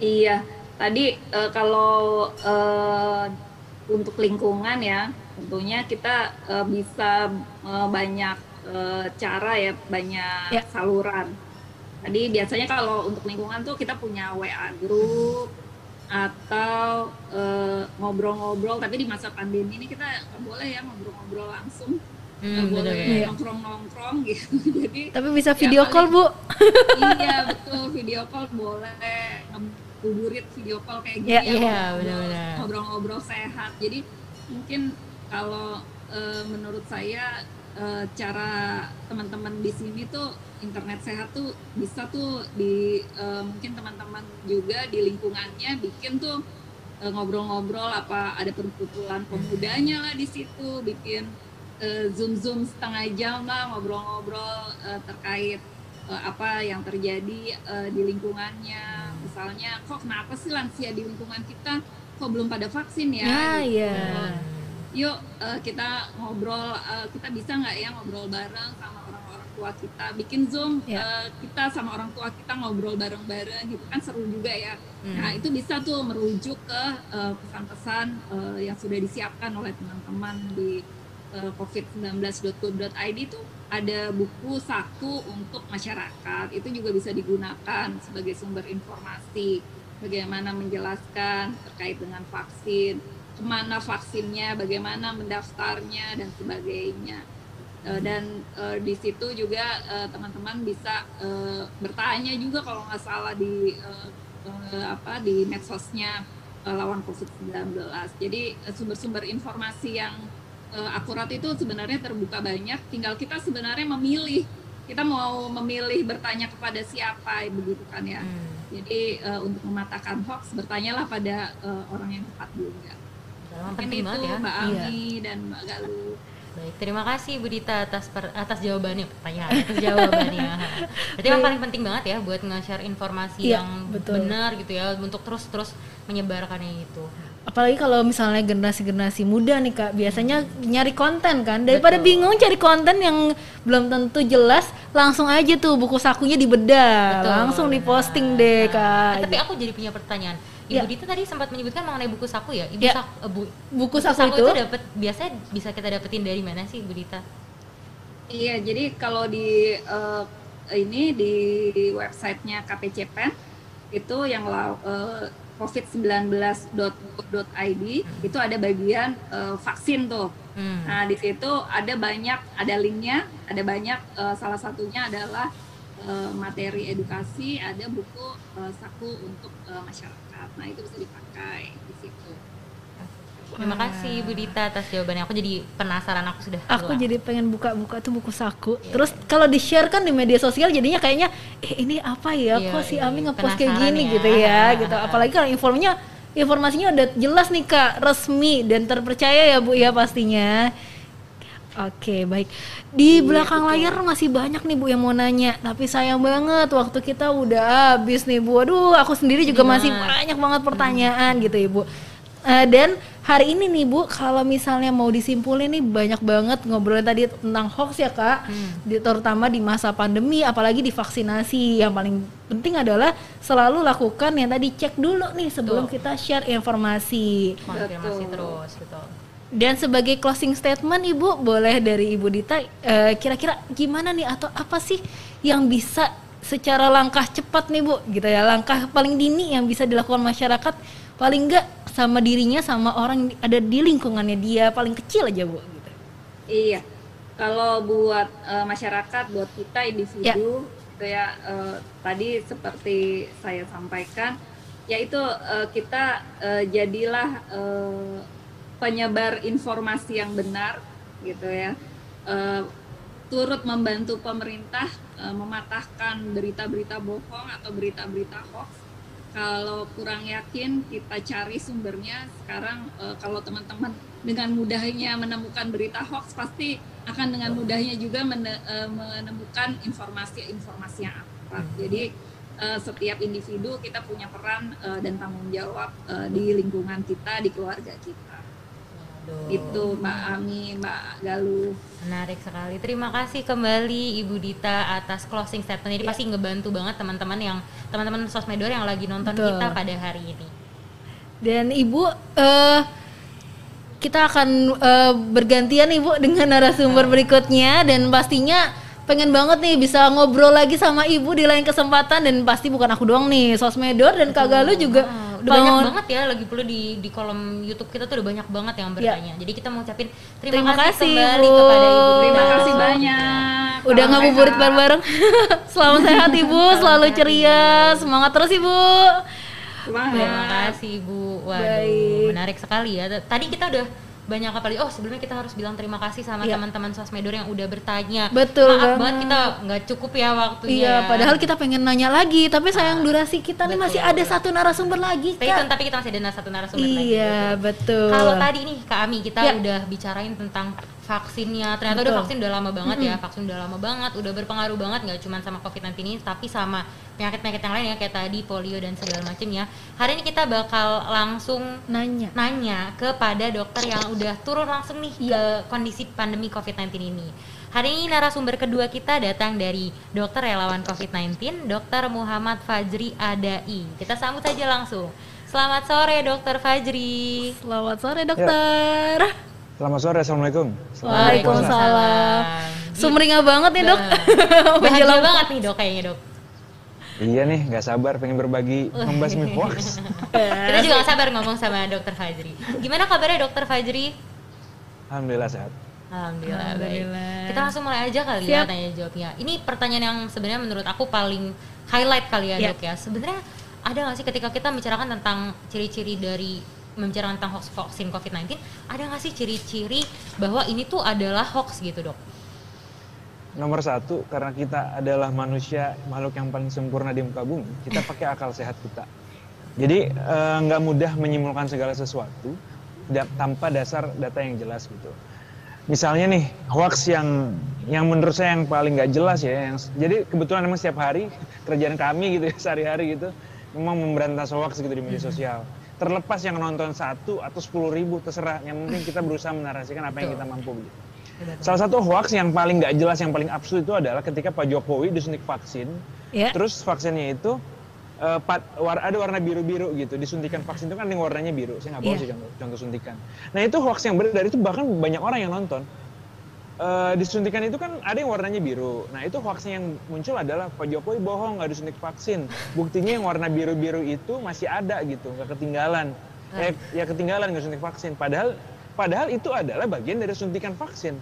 Iya, tadi eh, kalau eh, untuk lingkungan ya, tentunya kita eh, bisa eh, banyak eh, cara ya, banyak Ya. saluran. Tadi biasanya kalau untuk lingkungan tuh kita punya WA group atau eh, ngobrol-ngobrol, tapi di masa pandemi ini kita nggak boleh ya ngobrol-ngobrol langsung, nggak Hmm, boleh ya. nongkrong-nongkrong gitu. Jadi Tapi bisa Ya, video call Bu. iya betul video call boleh ngebuburit video call kayak gini Iya, ya, iya, ngobrol- benar-benar. ngobrol-ngobrol sehat jadi mungkin kalau eh, menurut saya eh, cara teman-teman di sini tuh internet sehat tuh bisa tuh di eh, mungkin teman-teman juga di lingkungannya bikin tuh eh, ngobrol-ngobrol apa ada perkumpulan pemudanya lah di situ bikin eh, zoom zoom setengah jam lah ngobrol-ngobrol terkait apa yang terjadi di lingkungannya misalnya kok kenapa sih lansia di lingkungan kita kok belum pada vaksin ya Ya, Gitu. iya. Yuk eh, kita ngobrol eh, kita bisa nggak ya ngobrol bareng sama orang-orang tua kita? Bikin zoom Ya. eh, kita sama orang tua kita ngobrol bareng-bareng gitu. Kan seru juga ya. Hmm. nah itu bisa tuh merujuk ke eh, pesan-pesan eh, yang sudah disiapkan oleh teman-teman di uh, covid19.go.id itu ada buku saku untuk masyarakat. Itu juga bisa digunakan sebagai sumber informasi. Bagaimana menjelaskan terkait dengan vaksin ke mana vaksinnya bagaimana mendaftarnya dan sebagainya. Uh, dan uh, di situ juga teman-teman uh, bisa uh, bertanya juga kalau nggak salah di uh, uh, apa di medsosnya uh, lawan COVID-19 jadi sumber-sumber informasi yang uh, akurat itu sebenarnya terbuka banyak. Tinggal kita sebenarnya memilih. Kita mau memilih bertanya kepada siapa begitu kan ya. Hmm. jadi uh, untuk mematahkan hoax bertanyalah pada uh, orang yang tepat juga mungkin itu ya. Mbak. Ami iya. dan Mbak Galuh Baik, terima kasih Bu Dita atas per, atas jawabannya, pertanyaan atas jawabannya. Berarti yang paling penting banget ya buat nge-share informasi iya, yang betul. benar gitu ya untuk terus-terus menyebarkannya itu apalagi kalau misalnya generasi-generasi muda nih kak biasanya nyari konten kan daripada Betul. bingung cari konten yang belum tentu jelas langsung aja tuh buku sakunya dibedah Betul. langsung diposting deh nah, kak tapi aku jadi punya pertanyaan Ibu ya. Dita tadi sempat menyebutkan mengenai buku saku ya. Ibu ya. Sak, uh, bu, buku, buku saku, saku itu, itu dapat biasanya bisa kita dapetin dari mana sih, Ibu Dita? Iya, jadi kalau di uh, ini di, di websitenya KPCPEN itu yang uh, covid19.go.id hmm. itu ada bagian uh, vaksin tuh. Hmm. Nah, di situ ada banyak ada linknya, ada banyak uh, salah satunya adalah uh, materi edukasi, ada buku uh, saku untuk uh, masyarakat. Nah, itu bisa dipakai di situ. Terima kasih Bu Dita atas jawabannya. Aku jadi penasaran aku sudah. Aku jadi pengen buka-buka tuh buku saku. Yeah. Terus kalau di-share kan di media sosial jadinya kayaknya eh ini apa ya? Yeah, Kok si Ami yeah. ngepost kayak gini ya. gitu ya, gitu. Apalagi kalau informanya informasinya udah jelas nih Kak, resmi dan terpercaya ya Bu ya pastinya. Oke, baik. Di iya, belakang betul. layar masih banyak nih Bu yang mau nanya, tapi sayang banget waktu kita udah habis nih Bu. Aduh, aku sendiri juga Gimana? masih banyak banget pertanyaan hmm. gitu Ibu. Uh, dan hari ini nih Bu, kalau misalnya mau disimpulin nih banyak banget ngobrolin tadi tentang hoax ya Kak, hmm. di, terutama di masa pandemi, apalagi di vaksinasi. Yang paling penting adalah selalu lakukan yang tadi cek dulu nih sebelum betul. kita share informasi. Konfirmasi terus, betul. Dan sebagai closing statement Ibu, boleh dari Ibu Dita, kira eh, kira-kira gimana nih atau apa sih yang bisa secara langkah cepat nih Bu, gitu ya, langkah paling dini yang bisa dilakukan masyarakat paling enggak sama dirinya sama orang ada di lingkungannya dia paling kecil aja bu gitu. iya kalau buat uh, masyarakat buat kita individu ya. gitu ya uh, tadi seperti saya sampaikan yaitu uh, kita uh, jadilah uh, penyebar informasi yang benar gitu ya. Uh, turut membantu pemerintah uh, mematahkan berita-berita bohong atau berita-berita hoax. Kalau kurang yakin kita cari sumbernya. Sekarang uh, kalau teman-teman dengan mudahnya menemukan berita hoax pasti akan dengan mudahnya juga mene, menemukan informasi-informasi yang akurat. Hmm. jadi setiap individu kita punya peran dan tanggung jawab di lingkungan kita di keluarga kita Aduh. Itu Mbak Ami, Mbak Galuh. Menarik sekali. Terima kasih kembali Ibu Dita atas closing statement. Ini ya. pasti ngebantu banget teman-teman yang teman-teman sosmedor yang lagi nonton Betul. kita pada hari ini. Dan Ibu uh, kita akan uh, bergantian Ibu dengan narasumber nah. berikutnya dan pastinya pengen banget nih bisa ngobrol lagi sama ibu di lain kesempatan dan pasti bukan aku doang nih sosmedor dan Kak Galuh juga udah banyak banget ya lagi pula di di kolom YouTube kita tuh udah banyak banget yang iya. bertanya. Ya. Jadi kita mau ucapin terima, terima kasih, kasih kembali Bu. kepada Ibu. Terima kasih banyak. Udah ngabuburit bareng-bareng. Selamat sehat Ibu, selalu ceria. Semangat terus Ibu. Semangat. Terima kasih Ibu. Waduh, Baik. menarik sekali ya. Tadi kita udah banyak apa oh sebelumnya kita harus bilang terima kasih sama yeah. teman-teman sosmedor yang udah bertanya betul maaf banget kita nggak cukup ya waktunya iya padahal kita pengen nanya lagi tapi sayang ah, durasi kita betul. nih masih ada satu narasumber lagi kan tapi kita masih ada satu narasumber iya, lagi iya betul kalau tadi nih kak Ami kita yeah. udah bicarain tentang vaksinnya ternyata Betul. udah vaksin udah lama banget mm -hmm. ya vaksin udah lama banget udah berpengaruh banget nggak cuma sama covid 19 ini tapi sama penyakit-penyakit yang lain ya kayak tadi polio dan segala macam ya hari ini kita bakal langsung nanya nanya kepada dokter yang udah turun langsung nih ke kondisi pandemi covid 19 ini Hari ini narasumber kedua kita datang dari dokter relawan COVID-19, Dr. Muhammad Fajri Adai. Kita sambut saja langsung. Selamat sore, Dokter Fajri. Selamat sore, Dokter. Ya. Selamat sore, Assalamualaikum. Waalaikumsalam. Sumringah banget nih dok. Bahagia Menjelang banget nih dok kayaknya dok. Iya nih, nggak sabar pengen berbagi membasmi hoax. Kita juga gak sabar ngomong sama dokter Fajri. Gimana kabarnya dokter Fajri? Alhamdulillah sehat. Alhamdulillah, Alhamdulillah. baik. Kita langsung mulai aja kali ya Siap. tanya jawabnya. Ini pertanyaan yang sebenarnya menurut aku paling highlight kali ya Ya. dok ya. Sebenarnya ada nggak sih ketika kita membicarakan tentang ciri-ciri dari membicarakan tentang hoax vaksin COVID-19, ada nggak sih ciri-ciri bahwa ini tuh adalah hoax gitu dok? Nomor satu, karena kita adalah manusia makhluk yang paling sempurna di muka bumi, kita pakai akal sehat kita. Jadi eh, nggak mudah menyimpulkan segala sesuatu da- tanpa dasar data yang jelas gitu. Misalnya nih hoax yang yang menurut saya yang paling nggak jelas ya, yang jadi kebetulan memang setiap hari kerjaan kami gitu ya sehari-hari gitu memang memberantas hoax gitu di media sosial. Terlepas yang nonton satu atau sepuluh ribu terserah, yang penting kita berusaha menarasikan apa yang kita mampu. Gitu. Salah satu hoax yang paling nggak jelas, yang paling absurd itu adalah ketika Pak Jokowi disuntik vaksin, Ya. terus vaksinnya itu eh, pat- war- ada warna biru-biru gitu, disuntikan vaksin itu kan yang warnanya biru. Saya nggak bawa Iya. sih contoh, contoh suntikan. Nah itu hoax yang beredar itu bahkan banyak orang yang nonton. Eh, disuntikan itu kan ada yang warnanya biru. Nah itu hoaxnya yang muncul adalah Pak Jokowi bohong nggak disuntik vaksin. Buktinya yang warna biru-biru itu masih ada gitu, nggak ketinggalan. Eh, ya ketinggalan nggak suntik vaksin. Padahal padahal itu adalah bagian dari suntikan vaksin.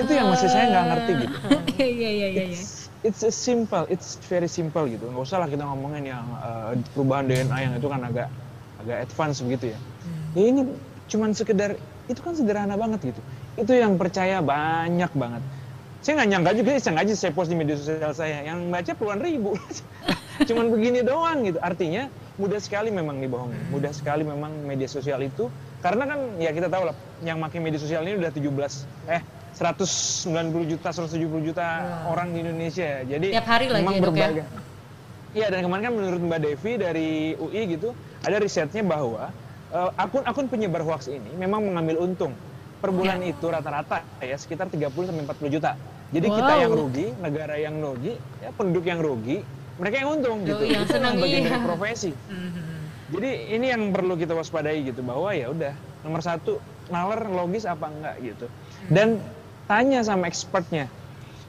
Itu yang masih saya nggak ngerti gitu. Iya iya iya iya. It's, it's a simple, it's very simple gitu. Nggak usah lah kita ngomongin yang uh, perubahan DNA yang itu kan agak agak advance begitu ya. Ya ini cuman sekedar itu kan sederhana banget gitu. Itu yang percaya banyak banget. Saya nggak nyangka juga, saya aja saya post di media sosial saya. Yang baca puluhan ribu. cuman begini doang gitu. Artinya mudah sekali memang dibohongin. Mudah sekali memang media sosial itu karena kan ya kita tahu lah yang makin media sosial ini udah 17 eh 190 juta 170 juta orang di Indonesia ya. Jadi Tiap hari lagi memang ya, Dok, ya? berbagai. Iya dan kemarin kan menurut Mbak Devi dari UI gitu ada risetnya bahwa eh, akun-akun penyebar hoax ini memang mengambil untung per bulan itu rata-rata ya sekitar 30 sampai 40 juta. Jadi kita Wow. yang rugi, negara yang rugi, ya penduduk yang rugi, mereka yang untung gitu. Yoi, yang Itu senang, bagian iya. dari profesi. Jadi ini yang perlu kita waspadai gitu bahwa ya udah nomor satu nalar logis apa enggak gitu. Dan tanya sama expertnya.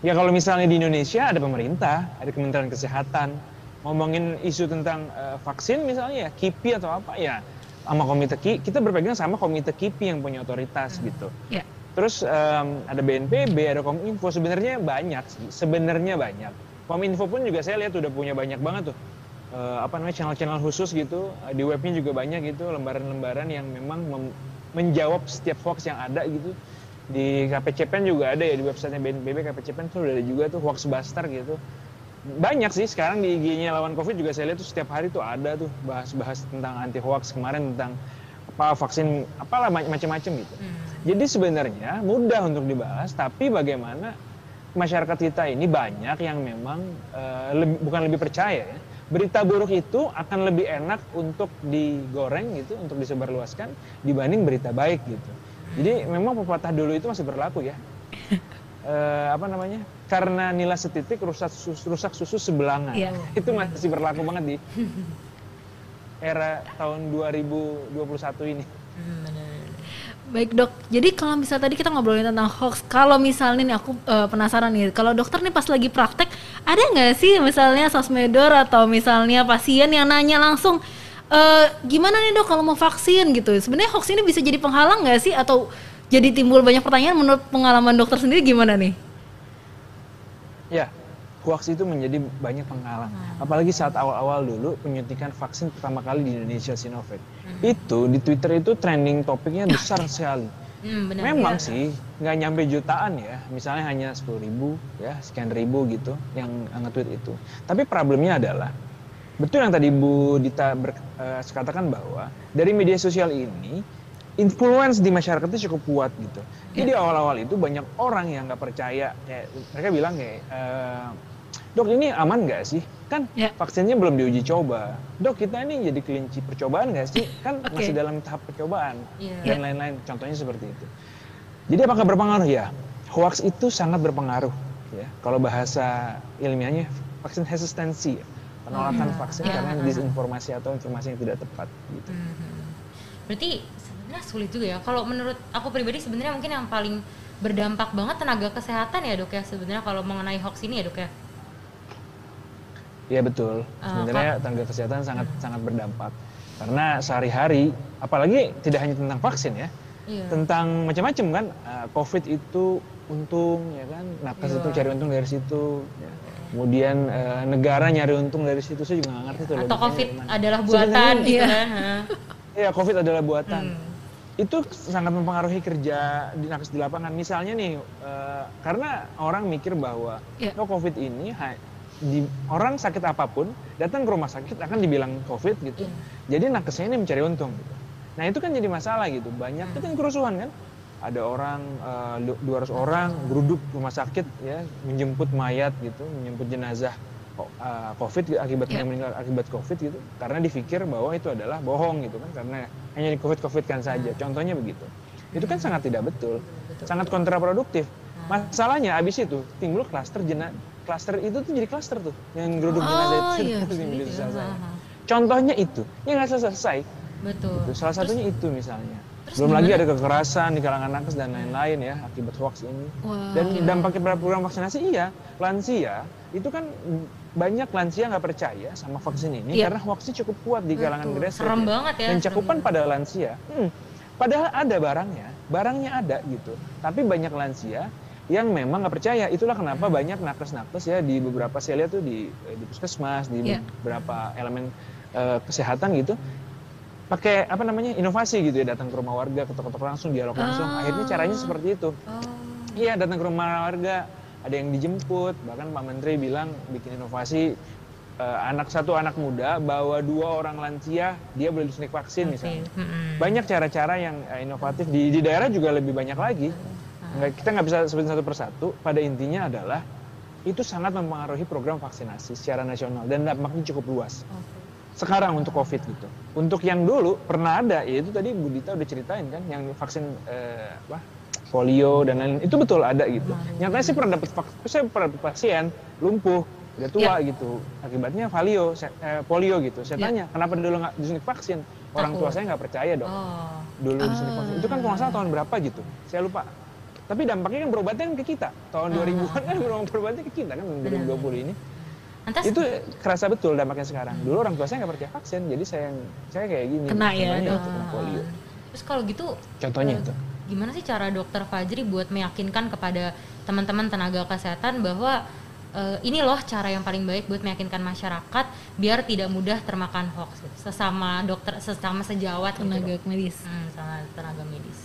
Ya kalau misalnya di Indonesia ada pemerintah, ada Kementerian Kesehatan, ngomongin isu tentang eh, vaksin misalnya ya KIPI atau apa ya sama komite KI, kita berpegang sama komite KIPI yang punya otoritas gitu. Ya. Terus em, ada BNPB, ada Kominfo, sebenarnya banyak sebenarnya banyak. Kominfo pun juga saya lihat udah punya banyak banget tuh eh, apa namanya channel-channel khusus gitu Eh, di webnya juga banyak gitu lembaran-lembaran yang memang mem- menjawab setiap hoax yang ada gitu di KPCPEN juga ada ya di websitenya BNPB KPCPEN tuh udah ada juga tuh hoax buster gitu banyak sih sekarang di IG-nya lawan covid juga saya lihat tuh setiap hari tuh ada tuh bahas-bahas tentang anti hoax kemarin tentang apa vaksin apalah ma- macam-macam gitu. Jadi sebenarnya mudah untuk dibahas tapi bagaimana masyarakat kita ini banyak yang memang eh, lebih- bukan lebih percaya ya berita buruk itu akan lebih enak untuk digoreng gitu untuk disebarluaskan dibanding berita baik gitu. Jadi memang pepatah dulu itu masih berlaku ya Eh, apa namanya? Karena nilai setitik rusak susu, rusak susu sebelangan. Iya. itu masih berlaku banget di era tahun 2021 ini. Baik dok, jadi kalau misalnya tadi kita ngobrolin tentang hoax, kalau misalnya nih aku eh, penasaran nih, kalau dokter nih pas lagi praktek, ada nggak sih misalnya sosmedor atau misalnya pasien yang nanya langsung, eh, gimana nih dok kalau mau vaksin gitu? Sebenarnya hoax ini bisa jadi penghalang nggak sih? Atau jadi timbul banyak pertanyaan menurut pengalaman dokter sendiri gimana nih? Ya, hoax itu menjadi banyak penghalang. Apalagi saat awal-awal dulu penyuntikan vaksin pertama kali di Indonesia Sinovac. Itu di Twitter itu trending topiknya besar sekali. Hmm, benar. Memang sih nggak nyampe jutaan ya, misalnya hanya 10 ribu ya, sekian ribu gitu yang nge-tweet itu. Tapi problemnya adalah betul yang tadi Bu Dita ber- eh, katakan bahwa dari media sosial ini influence di masyarakat itu cukup kuat gitu. Jadi awal-awal itu banyak orang yang nggak percaya, kayak mereka bilang kayak, eh, dok ini aman nggak sih? Kan Ya. vaksinnya belum diuji coba. Dok kita ini jadi kelinci percobaan nggak sih? Kan Oke. masih dalam tahap percobaan Iya. dan lain-lain. Contohnya seperti itu. Jadi apakah berpengaruh ya? Hoax itu sangat berpengaruh ya. Kalau bahasa ilmiahnya vaksin hesitancy, ya. penolakan vaksin Iya. karena disinformasi atau informasi yang tidak tepat gitu. Mhm. Berarti Nah sulit juga ya. Kalau menurut aku pribadi sebenarnya mungkin yang paling berdampak banget tenaga kesehatan ya dok ya sebenarnya kalau mengenai hoax ini ya dok ya. Iya betul. Ah, Sebenarnya tenaga kesehatan sangat sangat berdampak karena sehari-hari, apalagi tidak hanya tentang vaksin ya, Iya. tentang macam-macam kan. Uh, COVID itu untung ya kan, nakes Iya. itu cari untung dari situ. ya. Kemudian uh, negara nyari untung dari situ, saya juga nggak ngerti tuh. Atau COVID adalah buatan Sebenarnya- gitu Iya. kan. Iya, COVID adalah buatan. Hmm. Itu sangat mempengaruhi kerja di nakes di lapangan. Misalnya nih, eh, karena orang mikir bahwa Iya. oh COVID ini ha- di orang sakit apa pun datang ke rumah sakit akan dibilang COVID gitu. Iya. Jadi nakesnya ini mencari untung. Gitu. Nah itu kan jadi masalah gitu. Banyak itu kan kerusuhan kan. Ada orang eh, du- 200 orang geruduk rumah sakit ya menjemput mayat gitu, menjemput jenazah eh, COVID akibat yang meninggal akibat COVID gitu. Karena dipikir bahwa itu adalah bohong gitu kan karena hanya di COVID COVID kan saja. Contohnya begitu. Itu kan sangat tidak betul, sangat kontraproduktif. Masalahnya abis itu timbul klaster jenazah klaster itu tuh jadi klaster tuh yang geruduk jenazah Oh, itu iya. di media sosial saya. Hah. Contohnya itu, ya nggak selesai. Betul. Itu salah satunya itu misalnya. terus Belum lagi gimana? ada kekerasan di kalangan nakes dan lain-lain ya akibat hoax ini. Wah. Dan dampaknya pada program vaksinasi iya, lansia itu kan banyak lansia nggak percaya sama vaksin ini Iya. karena hoaxnya cukup kuat di kalangan Betul. grassroots. Serem ya. banget ya. Dan cakupan pada lansia, hmm, padahal ada barangnya, barangnya ada gitu. Tapi banyak lansia yang memang nggak percaya. Itulah kenapa banyak nakes-nakes ya di beberapa saya lihat tuh di, di puskesmas, di Iya. beberapa elemen eh, kesehatan gitu pakai apa namanya inovasi gitu ya datang ke rumah warga ketok-ketok langsung dialog langsung Ah. akhirnya caranya seperti itu Oh. iya datang ke rumah warga ada yang dijemput. Bahkan Pak Menteri bilang bikin inovasi eh, anak satu anak muda bawa dua orang lansia dia boleh disuntik vaksin misalnya. Oke. Mm-mm. banyak cara-cara yang eh, inovatif. Di, di daerah juga lebih banyak lagi. Nggak, kita nggak bisa sebutin satu persatu. Pada intinya adalah itu sangat mempengaruhi program vaksinasi secara nasional. Dan dampaknya cukup luas. Sekarang untuk COVID gitu. Untuk yang dulu pernah ada, ya itu tadi Bu Dita udah ceritain kan, yang vaksin eh, apa polio dan lain itu betul ada gitu. Nyatanya saya pernah dapat saya pernah dapat pasien lumpuh udah tua gitu, akibatnya polio, saya- eh, polio gitu. Saya Ya. tanya kenapa dulu nggak disuntik vaksin? Orang tua Takut. saya nggak percaya dong. Oh. Dulu disuntik vaksin. Itu kan kalau nggak salah tahun berapa gitu, saya lupa. Tapi dampaknya kan berobatnya kan ke kita. Tahun 2000-an kan berobatnya ke kita kan 2020 ini Lantas itu kerasa betul dampaknya sekarang. Dulu orang tua saya nggak percaya vaksin, jadi saya saya kayak gini. Kena ya, dok. kena polio. Terus kalau gitu Contohnya eh, itu. Gimana sih cara dokter Fajri buat meyakinkan kepada teman-teman tenaga kesehatan bahwa eh, ini loh cara yang paling baik buat meyakinkan masyarakat biar tidak mudah termakan hoax gitu. sesama dokter sesama sejawat gitu, tenaga dok. medis. Hmm, sama tenaga medis.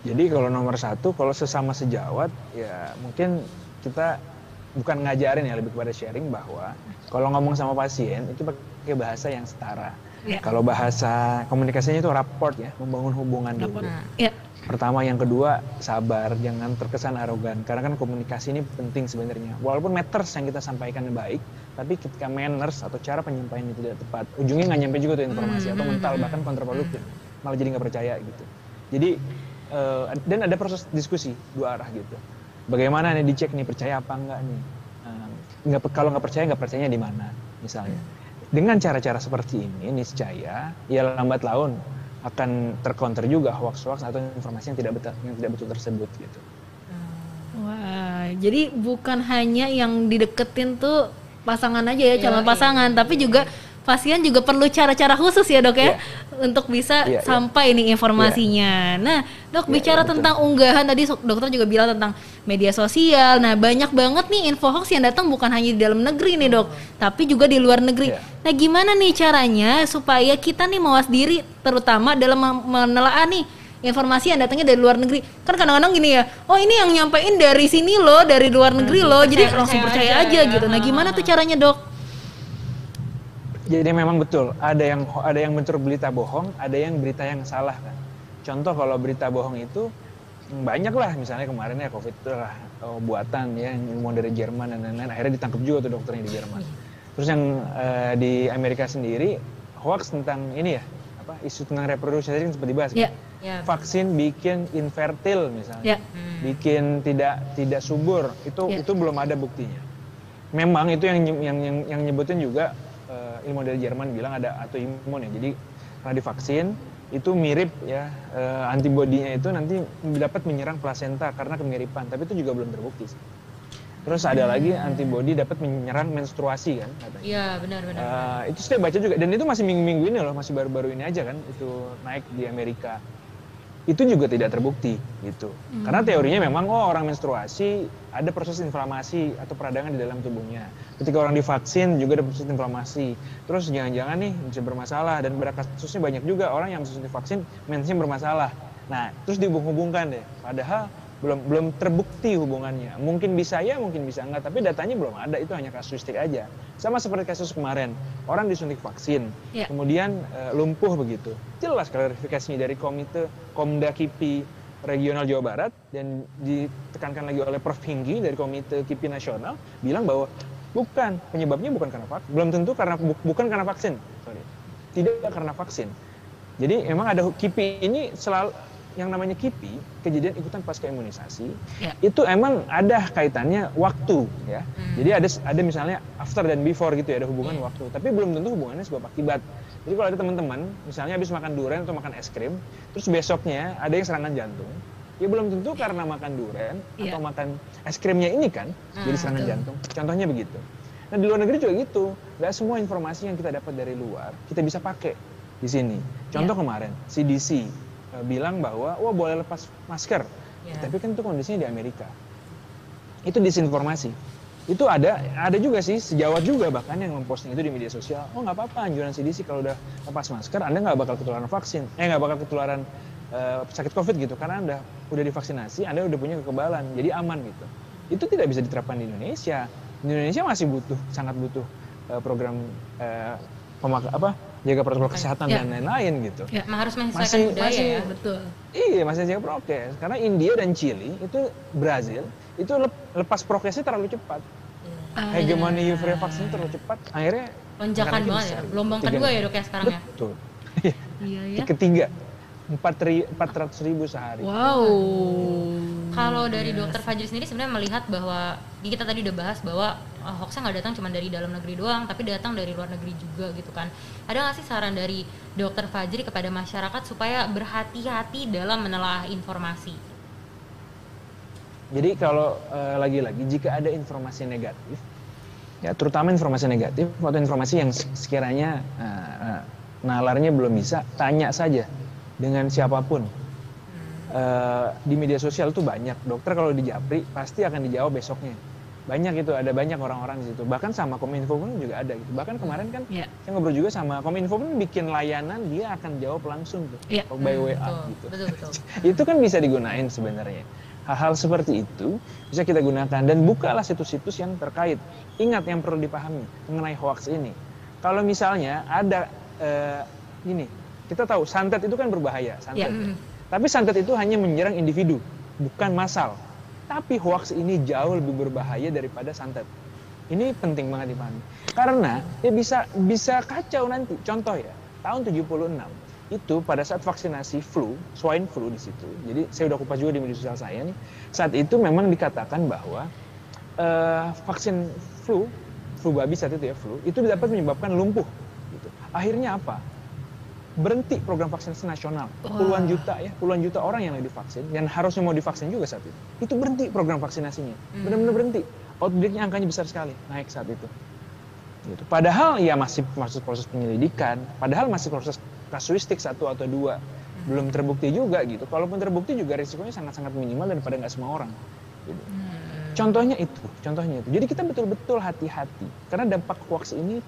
Jadi kalau nomor satu, kalau sesama sejawat, ya mungkin kita bukan ngajarin ya lebih kepada sharing bahwa kalau ngomong sama pasien itu pakai bahasa yang setara. Ya. Kalau bahasa komunikasinya itu rapport ya, membangun hubungan dulu. Ya. Pertama, yang kedua sabar, jangan terkesan arogan. Karena kan komunikasi ini penting sebenarnya. Walaupun matters yang kita sampaikan baik, tapi ketika manners atau cara penyampaiannya tidak tepat, ujungnya nggak nyampe juga tuh informasi atau mental bahkan kontraproduktif, malah jadi nggak percaya gitu. Jadi eh, dan ada proses diskusi dua arah gitu. Bagaimana nih dicek nih percaya apa enggak nih? Eh, nggak kalau nggak percaya nggak percayanya di mana misalnya. Dengan cara-cara seperti ini, niscaya ya lambat laun akan tercounter juga hoax-hoax atau informasi yang tidak betul yang tidak betul tersebut gitu. Wah, jadi bukan hanya yang dideketin tuh pasangan aja ya, calon Yoi. pasangan, tapi juga pasien juga perlu cara-cara khusus ya dok ya, untuk bisa Iya, iya. sampai nih informasinya. Nah dok Iya, bicara iya, betul. tentang unggahan tadi dokter juga bilang tentang media sosial. Nah banyak banget nih info hoax yang datang bukan hanya di dalam negeri nih dok, tapi juga di luar negeri. Iya. Nah gimana nih caranya supaya kita nih mawas diri, terutama dalam menelaah nih informasi yang datangnya dari luar negeri kan kadang-kadang gini ya oh ini yang nyampein dari sini loh dari luar negeri loh jadi percaya- langsung percaya percaya aja aja ya. gitu nah gimana tuh caranya dok Jadi memang betul ada yang ada yang mencur berita bohong, ada yang berita yang salah kan. Contoh kalau berita bohong itu banyak lah misalnya kemarin ya covid itu lah oh, buatan ya yang ilmuwan dari Jerman dan lain-lain akhirnya ditangkap juga tuh dokternya di Jerman. Terus yang eh, di Amerika sendiri hoax tentang ini ya apa isu tentang reproduksi tadi kan sempat dibahas. kan? ya Ya. Vaksin bikin infertil misalnya. ya Hmm. bikin tidak tidak subur itu Ya. itu belum ada buktinya. Memang itu yang yang yang, yang nyebutin juga eh, ilmu dari Jerman bilang ada autoimun ya. Jadi karena divaksin itu mirip ya uh, antibodinya itu nanti dapat menyerang plasenta karena kemiripan, tapi itu juga belum terbukti. Terus ada lagi antibodi dapat menyerang menstruasi kan katanya. Iya benar benar. Uh, itu saya baca juga dan itu masih minggu-minggu ini loh, masih baru-baru ini aja kan itu naik di Amerika itu juga tidak terbukti gitu. Hmm. Karena teorinya memang oh orang menstruasi ada proses inflamasi atau peradangan di dalam tubuhnya. Ketika orang divaksin juga ada proses inflamasi. Terus jangan-jangan nih bisa bermasalah dan pada kasusnya banyak juga orang yang divaksin mensnya bermasalah. Nah, terus dihubung-hubungkan deh. Padahal belum belum terbukti hubungannya. Mungkin bisa ya, mungkin bisa enggak, tapi datanya belum ada. Itu hanya kasuistik aja. Sama seperti kasus kemarin, orang disuntik vaksin, ya. kemudian e, lumpuh begitu. Jelas klarifikasinya dari komite Komda KIPI regional Jawa Barat dan ditekankan lagi oleh Prof Hinggi dari komite KIPI nasional bilang bahwa bukan penyebabnya bukan karena vaksin, belum tentu karena bu, bukan karena vaksin, sorry, tidak karena vaksin. Jadi memang ada KIPI ini selalu yang namanya KIPI, kejadian ikutan pasca imunisasi, ya. itu emang ada kaitannya waktu ya. Hmm. Jadi ada ada misalnya after dan before gitu ya, ada hubungan ya. waktu. Tapi belum tentu hubungannya sebab akibat. Jadi kalau ada teman-teman, misalnya habis makan durian atau makan es krim, terus besoknya ada yang serangan jantung, ya belum tentu karena makan durian ya. atau makan es krimnya ini kan hmm, jadi serangan betul. jantung. Contohnya begitu. Nah di luar negeri juga gitu, nggak semua informasi yang kita dapat dari luar kita bisa pakai di sini. Contoh ya. kemarin CDC uh, bilang bahwa wah boleh lepas masker, yeah. tapi kan itu kondisinya di Amerika. Itu disinformasi. Itu ada ada juga sih sejawat juga bahkan yang memposting itu di media sosial. Oh nggak apa-apa anjuran CDC kalau udah lepas masker, anda nggak bakal ketularan vaksin, eh nggak bakal ketularan uh, sakit COVID gitu karena anda udah divaksinasi, anda udah punya kekebalan, jadi aman gitu. Itu tidak bisa diterapkan di Indonesia. Di Indonesia masih butuh sangat butuh uh, program uh, pemak apa jaga protokol kesehatan ya. dan lain-lain gitu. Ya, harus menyesuaikan masih, budaya masih, ya, betul. Iya, masih jaga prokes. Karena India dan Chili itu Brazil itu lepas prokesnya terlalu cepat. Ah, Hegemoni ya. free vaksin terlalu cepat, akhirnya lonjakan banget ya. Gelombang kedua ya dok ya sekarang betul. ya. Betul. iya ya. Ketiga empat ratus ribu sehari. Wow. Kalau dari dokter Fajri sendiri sebenarnya melihat bahwa kita tadi udah bahas bahwa uh, hoaxnya nggak datang cuma dari dalam negeri doang, tapi datang dari luar negeri juga gitu kan. Ada nggak sih saran dari dokter Fajri kepada masyarakat supaya berhati-hati dalam menelaah informasi? Jadi kalau uh, lagi-lagi jika ada informasi negatif, ya terutama informasi negatif atau informasi yang sekiranya uh, uh, nalarnya belum bisa, tanya saja dengan siapa pun. Uh, di media sosial tuh banyak. Dokter kalau di Japri pasti akan dijawab besoknya. Banyak itu ada banyak orang-orang di situ. Bahkan sama kominfo pun juga ada gitu. Bahkan kemarin kan yeah. saya ngobrol juga sama kominfo pun bikin layanan dia akan jawab langsung tuh. Yeah. by hmm, wa betul, gitu. Betul, betul. itu kan bisa digunain sebenarnya. Hal-hal seperti itu bisa kita gunakan dan bukalah situs-situs yang terkait. Ingat yang perlu dipahami mengenai hoax ini. Kalau misalnya ada uh, ini kita tahu santet itu kan berbahaya, santet. Yeah. Tapi santet itu hanya menyerang individu, bukan massal. Tapi hoax ini jauh lebih berbahaya daripada santet. Ini penting banget dipahami. Karena ya bisa bisa kacau nanti. Contoh ya, tahun 76 itu pada saat vaksinasi flu, swine flu di situ. Jadi saya udah kupas juga di media sosial saya nih. Saat itu memang dikatakan bahwa uh, vaksin flu, flu babi saat itu ya flu, itu dapat menyebabkan lumpuh. Gitu. Akhirnya apa? Berhenti program vaksinasi nasional. Puluhan juta ya, puluhan juta orang yang lagi divaksin dan harusnya mau divaksin juga saat itu. Itu berhenti program vaksinasinya. Hmm. Benar-benar berhenti. Outbreaknya angkanya besar sekali, naik saat itu. Gitu. Padahal ya masih masih proses penyelidikan, padahal masih proses kasuistik satu atau dua, belum terbukti juga gitu. Kalaupun terbukti juga risikonya sangat-sangat minimal daripada nggak semua orang. Gitu. Hmm. Contohnya itu, contohnya itu. Jadi kita betul-betul hati-hati karena dampak hoax ini,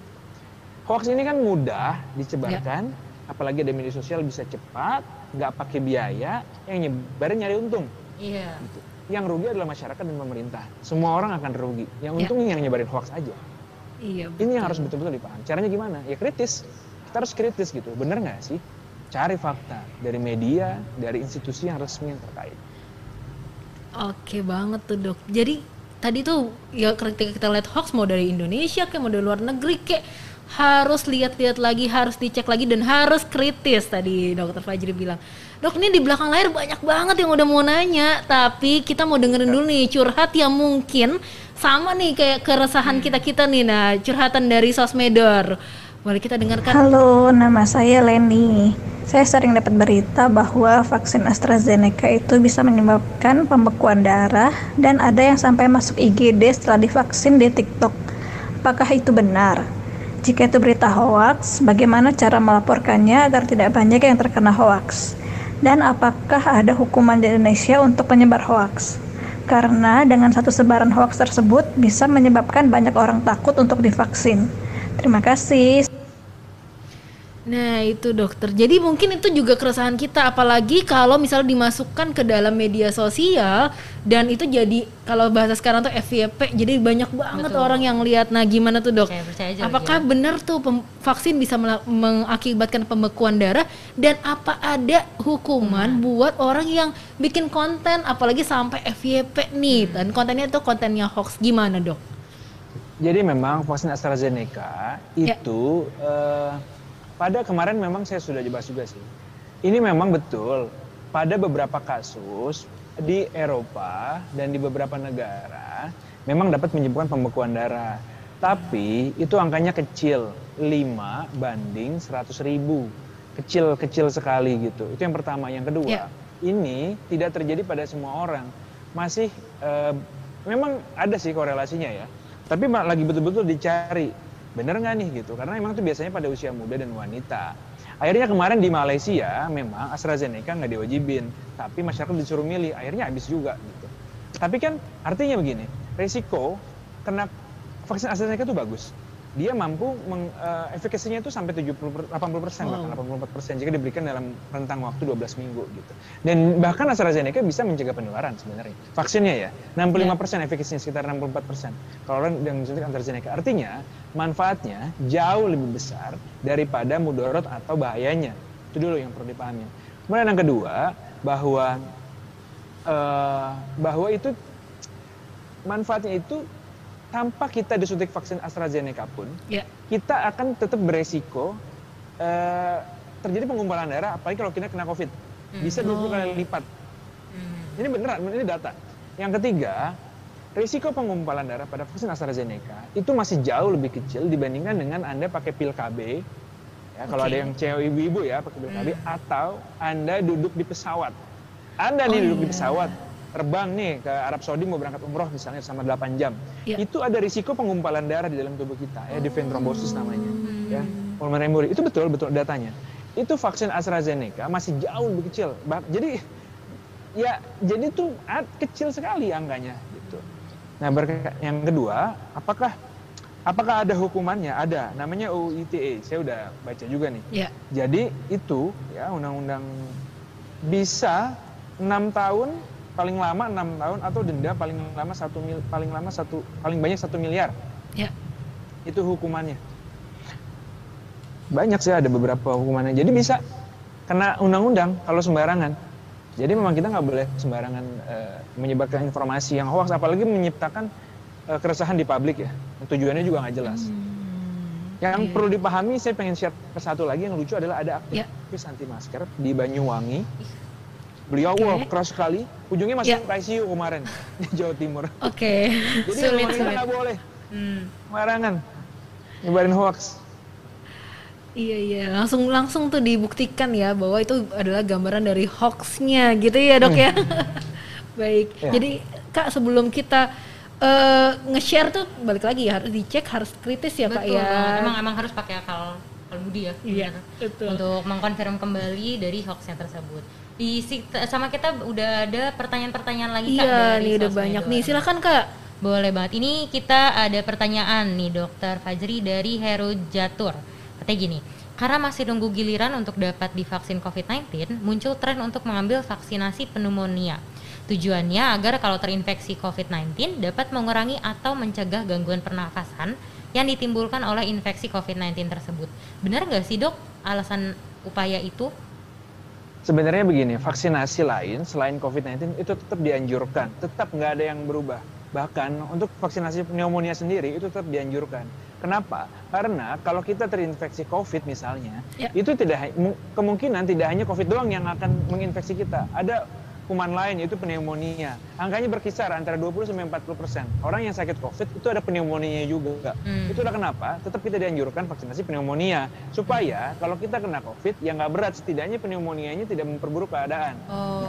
hoax ini kan mudah dicebarkan. Ya apalagi ada media sosial bisa cepat nggak pakai biaya yang nyebarin nyari untung. Iya. Gitu. yang rugi adalah masyarakat dan pemerintah. Semua orang akan rugi. Yang untung ya. yang nyebarin hoax aja. Iya betul. ini yang harus betul-betul dipaham caranya gimana? Ya kritis. Kita harus kritis gitu. Bener nggak sih? Cari fakta dari media dari institusi yang resmi yang terkait. Oke banget tuh dok. Jadi tadi tuh ya ketika kita lihat hoax mau dari Indonesia kayak mau dari luar negeri kayak harus lihat-lihat lagi, harus dicek lagi dan harus kritis tadi dokter Fajri bilang. Dok ini di belakang layar banyak banget yang udah mau nanya, tapi kita mau dengerin dulu nih curhat yang mungkin sama nih kayak keresahan kita-kita nih. Nah, curhatan dari Sosmedor. Boleh kita dengarkan? Halo, nama saya Leni. Saya sering dapat berita bahwa vaksin AstraZeneca itu bisa menyebabkan pembekuan darah dan ada yang sampai masuk IGD setelah divaksin di TikTok. Apakah itu benar? Jika itu berita hoaks, bagaimana cara melaporkannya agar tidak banyak yang terkena hoaks? Dan apakah ada hukuman di Indonesia untuk penyebar hoaks? Karena dengan satu sebaran hoaks tersebut bisa menyebabkan banyak orang takut untuk divaksin. Terima kasih. Nah itu dokter. Jadi mungkin itu juga keresahan kita, apalagi kalau misalnya dimasukkan ke dalam media sosial dan itu jadi kalau bahasa sekarang tuh FYP, jadi banyak banget Betul. orang yang lihat. Nah gimana tuh dok? Percaya- percaya aja Apakah ya. benar tuh pem- vaksin bisa mengakibatkan pembekuan darah dan apa ada hukuman Hmm. buat orang yang bikin konten, apalagi sampai FYP nih Hmm. dan kontennya itu kontennya hoax gimana dok? Jadi memang vaksin AstraZeneca Ya. itu eh, pada kemarin memang saya sudah bahas juga sih. Ini memang betul pada beberapa kasus di Eropa dan di beberapa negara memang dapat menyebabkan pembekuan darah. Tapi itu angkanya kecil, 5 banding 100 ribu. Kecil-kecil sekali gitu. Itu yang pertama. Yang kedua, Ya. ini tidak terjadi pada semua orang. Masih eh, memang ada sih korelasinya ya. Tapi lagi betul-betul dicari bener nggak nih gitu? Karena memang itu biasanya pada usia muda dan wanita. Akhirnya kemarin di Malaysia memang AstraZeneca nggak diwajibin. Tapi masyarakat disuruh milih akhirnya habis juga gitu. Tapi kan artinya begini resiko kena vaksin AstraZeneca itu bagus dia mampu meng, eh, efikasinya itu sampai 70 per- 80 persen bahkan 84 persen. Jika diberikan dalam rentang waktu 12 minggu gitu. Dan bahkan AstraZeneca bisa mencegah penularan sebenarnya vaksinnya ya. 65 persen efikasinya sekitar 64 persen. Kalau orang yang disuntik AstraZeneca artinya manfaatnya jauh lebih besar daripada mudorot atau bahayanya. Itu dulu yang perlu dipahami. Kemudian yang kedua bahwa eh, bahwa itu manfaatnya itu tanpa kita disuntik vaksin AstraZeneca pun Ya. kita akan tetap beresiko eh, terjadi penggumpalan darah apalagi kalau kita kena COVID bisa 20 kali lipat Hmm. ini beneran ini data yang ketiga risiko penggumpalan darah pada vaksin AstraZeneca itu masih jauh lebih kecil dibandingkan dengan anda pakai pil KB ya kalau Oke. ada yang cewek ibu-ibu ya pakai pil KB Hmm. atau anda duduk di pesawat anda nih Oh, duduk di iya. pesawat terbang nih ke Arab Saudi mau berangkat umroh misalnya sama 8 jam. Iya. itu ada risiko penggumpalan darah di dalam tubuh kita ya di vein thrombosis namanya Hmm. ya pulmonary embolia itu betul betul datanya. Itu vaksin AstraZeneca masih jauh lebih kecil. Jadi ya jadi tuh ad- kecil sekali angkanya gitu. Nah yang kedua apakah apakah ada hukumannya? Ada namanya UU ITE saya udah baca juga nih. Ya. jadi itu ya undang-undang bisa enam tahun paling lama enam tahun atau denda paling lama satu mil paling lama satu paling banyak satu miliar. Ya. itu hukumannya. Banyak sih ada beberapa hukumannya. Jadi bisa kena undang-undang kalau sembarangan. Jadi memang kita nggak boleh sembarangan eh, menyebarkan informasi yang hoax apalagi menciptakan eh, keresahan di publik ya. Tujuannya juga nggak jelas. Yang Iya. perlu dipahami saya pengen share satu lagi yang lucu adalah ada Ya. aktivis anti masker di Banyuwangi beliau Oke. wah keras sekali ujungnya masuk Ya. ke ICU kemarin di Jawa Timur Oke. jadi sulit sulit. nggak boleh Hmm. sembarangan nyebarin hoax Iya iya langsung langsung tuh dibuktikan ya bahwa itu adalah gambaran dari hoaxnya gitu ya dok ya. Baik. Ya. Jadi kak sebelum kita eh, nge-share tuh balik lagi ya harus dicek harus kritis ya pak Betul ya. banget. Emang emang harus pakai akal akal budi ya. Iya, benar. betul. Untuk mengkonfirm kembali dari hoaxnya tersebut. Di sama kita udah ada pertanyaan-pertanyaan lagi kak Iya dari nih udah banyak nih silakan kak. Boleh banget. Ini kita ada pertanyaan nih Dokter Fajri dari Heru Jatur. Katanya gini, karena masih nunggu giliran untuk dapat divaksin COVID-19, muncul tren untuk mengambil vaksinasi pneumonia. Tujuannya agar kalau terinfeksi COVID-19 dapat mengurangi atau mencegah gangguan pernafasan yang ditimbulkan oleh infeksi COVID-19 tersebut. Benar nggak sih dok alasan upaya itu? Sebenarnya begini, vaksinasi lain selain COVID-19 itu tetap dianjurkan, tetap nggak ada yang berubah. Bahkan untuk vaksinasi pneumonia sendiri itu tetap dianjurkan. Kenapa? Karena kalau kita terinfeksi COVID misalnya, Ya. itu tidak kemungkinan tidak hanya COVID doang yang akan menginfeksi kita. Ada kuman lain yaitu pneumonia. Angkanya berkisar antara 20 sampai 40 persen. Orang yang sakit COVID itu ada pneumonia juga. Hmm. Itulah kenapa tetap kita dianjurkan vaksinasi pneumonia supaya kalau kita kena COVID yang nggak berat setidaknya pneumonianya tidak memperburuk keadaan.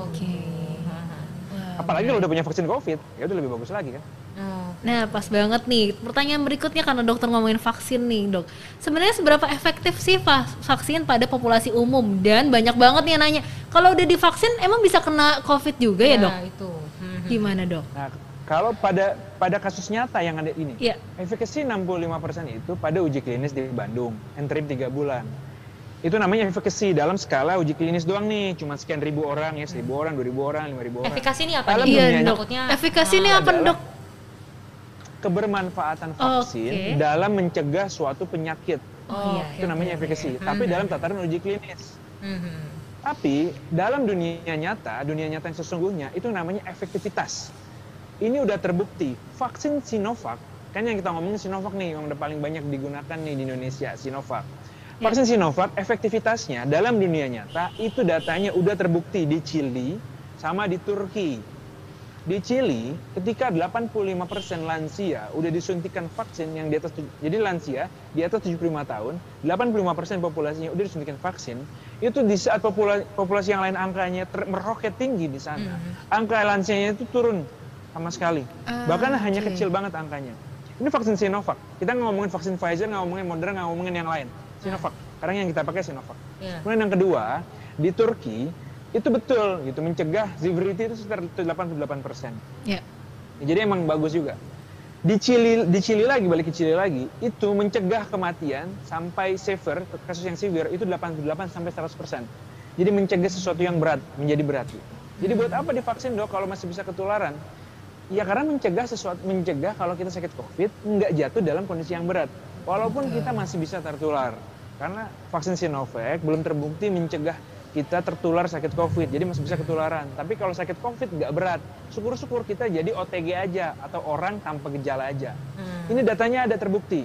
Oke. Wah, Apalagi kalau udah punya vaksin COVID, ya itu lebih bagus lagi kan. Oh. Nah, pas banget nih. Pertanyaan berikutnya karena dokter ngomongin vaksin nih, Dok. Sebenarnya seberapa efektif sih va- vaksin pada populasi umum? Dan banyak banget nih yang nanya, kalau udah divaksin emang bisa kena COVID juga ya, Dok? itu. Gimana, Dok? Nah, kalau pada pada kasus nyata yang ada ini, Iya. efikasi 65% itu pada uji klinis di Bandung, interim 3 bulan. Itu namanya efikasi dalam skala uji klinis doang nih, cuma sekian ribu orang ya, seribu orang, dua ribu orang, lima ribu orang. Efikasi ini apa Dalam? Iya, dunia Dok. Takutnya Efikasi ini ah, apa, adalah Dok? Kebermanfaatan vaksin Oke. dalam mencegah suatu penyakit. Oh, iya. itu namanya efikasi. Tapi dalam tataran uji klinis. Mhm. Tapi dalam dunia nyata, dunia nyata yang sesungguhnya itu namanya efektivitas. Ini udah terbukti. Vaksin Sinovac, kan yang kita ngomongin Sinovac nih, yang udah paling banyak digunakan nih di Indonesia, Sinovac. Vaksin Sinovac efektivitasnya dalam dunia nyata itu datanya udah terbukti di Chili sama di Turki. Di Chili, ketika 85% lansia udah disuntikan vaksin yang di atas jadi lansia di atas 75 tahun, 85% populasinya udah disuntikan vaksin, itu di saat populasi, populasi yang lain angkanya ter- meroket tinggi di sana. Angka lansianya itu turun sama sekali. Ah, Bahkan hanya oke. kecil banget angkanya. Ini vaksin Sinovac. Kita nggak ngomongin vaksin Pfizer, nggak ngomongin Moderna, nggak ngomongin yang lain. Sinovac. Sekarang yang kita pakai Sinovac. Iya. Kemudian yang kedua, di Turki itu betul gitu mencegah severity itu sekitar 88 persen. Ya. Jadi emang bagus juga. Di Chili, di Chili lagi balik ke Chili lagi itu mencegah kematian sampai severe kasus yang severe itu 88 sampai 100 persen. Jadi mencegah sesuatu yang berat menjadi berat. gitu. Jadi buat apa divaksin dok kalau masih bisa ketularan? Ya karena mencegah sesuatu mencegah kalau kita sakit COVID nggak jatuh dalam kondisi yang berat. Walaupun kita masih bisa tertular. Karena vaksin Sinovac belum terbukti mencegah kita tertular sakit COVID, jadi masih bisa ketularan. Tapi kalau sakit COVID nggak berat, syukur-syukur kita jadi OTG aja atau orang tanpa gejala aja. Hmm. Ini datanya ada terbukti.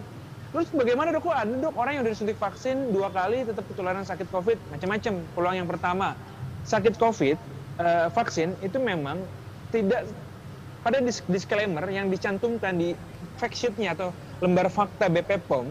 Terus bagaimana dok? Ada dok orang yang udah disuntik vaksin dua kali tetap ketularan sakit COVID? Macam-macam. Peluang yang pertama, sakit COVID eh, vaksin itu memang tidak pada dis- disclaimer yang dicantumkan di fact sheet-nya atau lembar fakta BP POM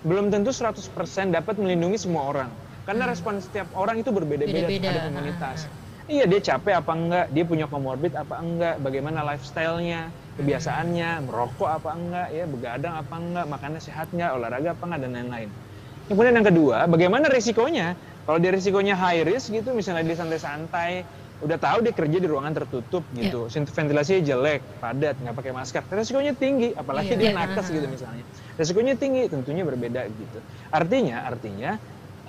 belum tentu 100% dapat melindungi semua orang. Karena respon setiap orang itu berbeda-beda Beda-beda. pada komunitas. Iya dia capek apa enggak, dia punya komorbid apa enggak, bagaimana lifestyle-nya, kebiasaannya, merokok apa enggak, ya begadang apa enggak, makannya sehat enggak, olahraga apa enggak? Dan lain-lain. Kemudian yang kedua, bagaimana risikonya? Kalau dia risikonya high risk gitu, misalnya dia santai-santai, udah tahu dia kerja di ruangan tertutup gitu, ventilasinya jelek, padat, nggak pakai masker, risikonya tinggi, apalagi Iya. dia nakes gitu misalnya. Risikonya tinggi, tentunya berbeda gitu. Artinya, artinya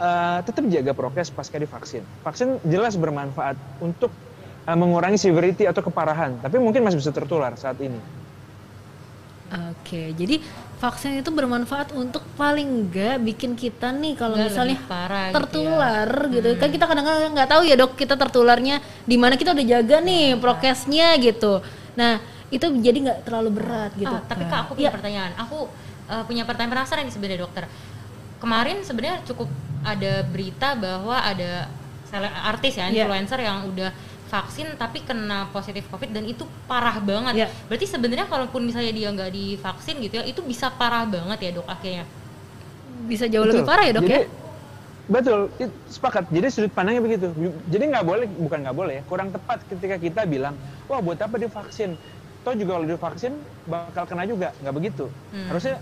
eh, tetap jaga prokes pasca divaksin. Vaksin jelas bermanfaat untuk eh, mengurangi severity atau keparahan, tapi mungkin masih bisa tertular saat ini. Oke, jadi vaksin itu bermanfaat untuk paling enggak bikin kita nih kalau misalnya parah gitu ya. tertular gitu, Kan kita kadang-kadang nggak tahu ya dok kita tertularnya di mana kita udah jaga nih prokesnya gitu. Nah itu jadi nggak terlalu berat gitu. Ah, tapi kak aku punya Ya, pertanyaan. Aku uh, punya pertanyaan penasaran nih sebenarnya dokter. Kemarin sebenarnya cukup ada berita bahwa ada artis ya Iya. influencer yang udah vaksin tapi kena positif covid dan itu parah banget. Iya. Berarti sebenarnya kalaupun misalnya dia nggak divaksin gitu ya, itu bisa parah banget ya dok akhirnya. bisa jauh lebih Betul. parah ya dok Jadi, ya. Betul, it- sepakat. Jadi sudut pandangnya begitu. Jadi nggak boleh, bukan nggak boleh ya, kurang tepat ketika kita bilang, wah buat apa divaksin? Toh juga kalau divaksin bakal kena juga, nggak begitu. Hmm. Harusnya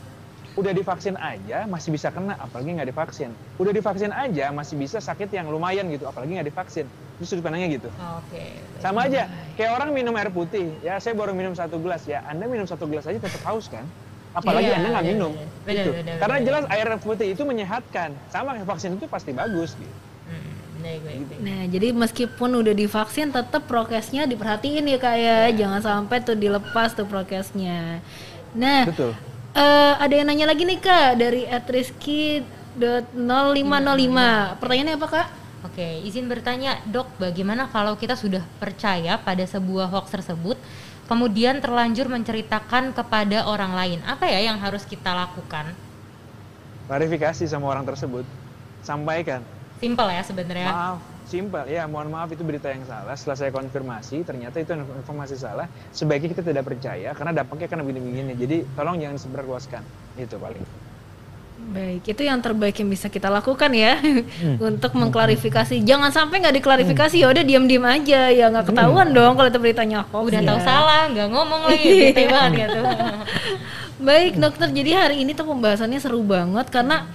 udah divaksin aja masih bisa kena, apalagi nggak divaksin. Udah divaksin aja masih bisa sakit yang lumayan gitu, apalagi nggak divaksin. Itu sudut pandangnya gitu. Oke. Sama aja, kayak orang minum air putih. Ya saya baru minum satu gelas ya, Anda minum satu gelas aja tetap haus kan? Apalagi Iya, Anda nggak iya, minum. iya. Benar, Gitu. Karena jelas air putih itu menyehatkan. Sama kayak vaksin itu pasti bagus gitu. Hmm, baik. Nah, jadi meskipun udah divaksin tetap prokesnya diperhatiin ya kak ya, jangan sampai tuh dilepas tuh prokesnya. Nah, Betul. Eh, ada yang nanya lagi nih kak dari @rizky.0505. Pertanyaannya apa kak? Oke, izin bertanya, dok, bagaimana kalau kita sudah percaya pada sebuah hoax tersebut, kemudian terlanjur menceritakan kepada orang lain? Apa ya yang harus kita lakukan? Klarifikasi sama orang tersebut. Sampaikan. Simple ya sebenarnya. Maaf, Simpel, ya mohon maaf itu berita yang salah. Setelah saya konfirmasi, ternyata itu informasi salah. Sebaiknya kita tidak percaya karena dampaknya akan begini-begini. Jadi tolong jangan sebarluaskan. Itu paling. Baik, itu yang terbaik yang bisa kita lakukan ya untuk mengklarifikasi. Jangan sampai nggak diklarifikasi ya udah diam-diam aja ya nggak ketahuan dong kalau itu beritanya hoax. Udah ya. tahu salah, nggak ngomong lagi, Iya. bete banget gitu. Baik dokter, jadi hari ini tuh pembahasannya seru banget karena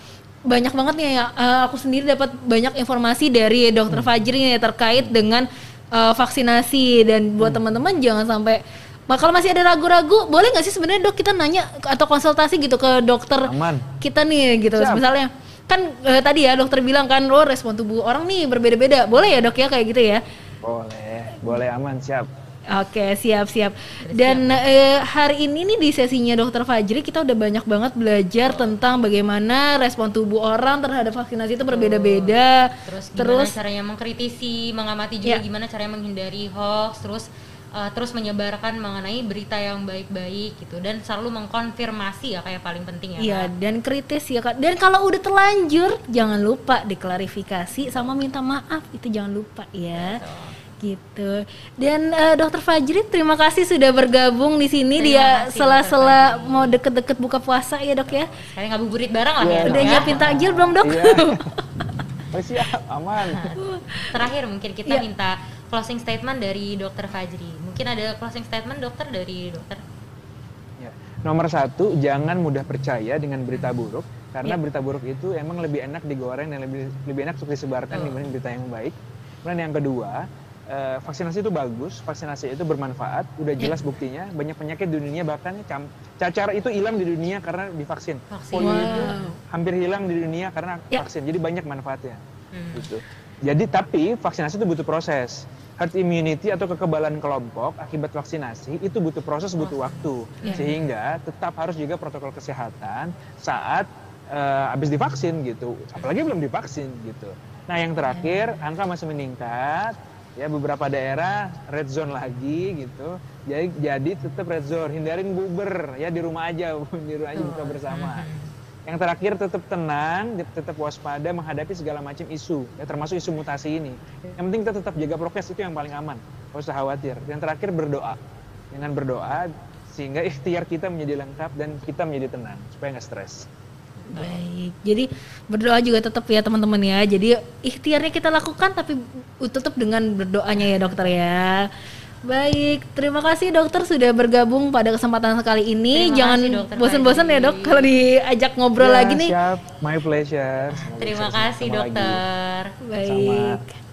banyak banget nih ya. eh, aku sendiri dapat banyak informasi dari dokter Fajri nih terkait dengan eh, vaksinasi dan buat teman-teman jangan sampai Nah, kalau masih ada ragu-ragu, boleh nggak sih sebenarnya dok kita nanya atau konsultasi gitu ke dokter Aman. kita nih gitu. Siap. Misalnya kan eh, tadi ya dokter bilang kan, oh respon tubuh orang nih berbeda-beda. Boleh ya dok ya kayak gitu ya? Boleh, boleh aman, siap. Oke, siap-siap. Dan eh, hari ini nih di sesinya Dokter Fajri kita udah banyak banget belajar tentang bagaimana respon tubuh orang terhadap vaksinasi itu berbeda-beda. Terus gimana Terus caranya mengkritisi, mengamati juga Ya. gimana caranya menghindari hoax, terus uh, terus menyebarkan mengenai berita yang baik-baik gitu dan selalu mengkonfirmasi ya kayak paling penting ya. Iya, dan kritis ya Kak. Dan kalau udah terlanjur jangan lupa diklarifikasi sama minta maaf. Itu jangan lupa ya. Gitu. Dan eh, Dokter Fajri terima kasih sudah bergabung di sini Terima dia sela-sela mau deket-deket buka puasa ya, Dok ya. Sekali ngabuburit bareng lah ya. Iya. Udah ya. nyiapin takjil belum, Dok? Iya. Oh, siap, aman. Terakhir mungkin kita Iya. minta closing statement dari Dokter Fajri. Mungkin ada closing statement dokter dari dokter. Ya. Nomor satu, jangan mudah percaya dengan berita buruk karena Ya. berita buruk itu emang lebih enak digoreng dan lebih lebih enak untuk disebarkan Betul. dibanding berita yang baik. Kemudian yang kedua, eh, vaksinasi itu bagus, vaksinasi itu bermanfaat, udah jelas buktinya. Banyak penyakit di dunia bahkan cam- cacar itu hilang di dunia karena divaksin. Vaksin. Polio itu Wow. hampir hilang di dunia karena Ya. vaksin. Jadi banyak manfaatnya. Hmm. Gitu. Jadi tapi vaksinasi itu butuh proses. Herd immunity atau kekebalan kelompok akibat vaksinasi itu butuh proses, butuh waktu. Ya. Sehingga tetap harus juga protokol kesehatan saat eh, habis divaksin gitu. Apalagi belum divaksin gitu. Nah, yang terakhir angka masih meningkat ya beberapa daerah red zone lagi gitu. Jadi jadi tetap red zone, hindarin buber ya di rumah aja, di rumah aja buka bersama. Yang terakhir tetap tenang, tetap waspada menghadapi segala macam isu, ya termasuk isu mutasi ini. Yang penting kita tetap jaga prokes itu yang paling aman, nggak usah khawatir. Yang terakhir berdoa, dengan berdoa sehingga ikhtiar kita menjadi lengkap dan kita menjadi tenang supaya nggak stres. Baik. Jadi berdoa juga tetap ya teman-teman ya. Jadi ikhtiarnya kita lakukan tapi tetap dengan berdoanya ya dokter ya. Baik, terima kasih dokter sudah bergabung pada kesempatan sekali ini. Terima Jangan Dokter bosan-bosan ya dok kalau diajak ngobrol Ya, lagi nih. Siap, my pleasure. Semoga Terima kasih sama lagi. dokter. Baik.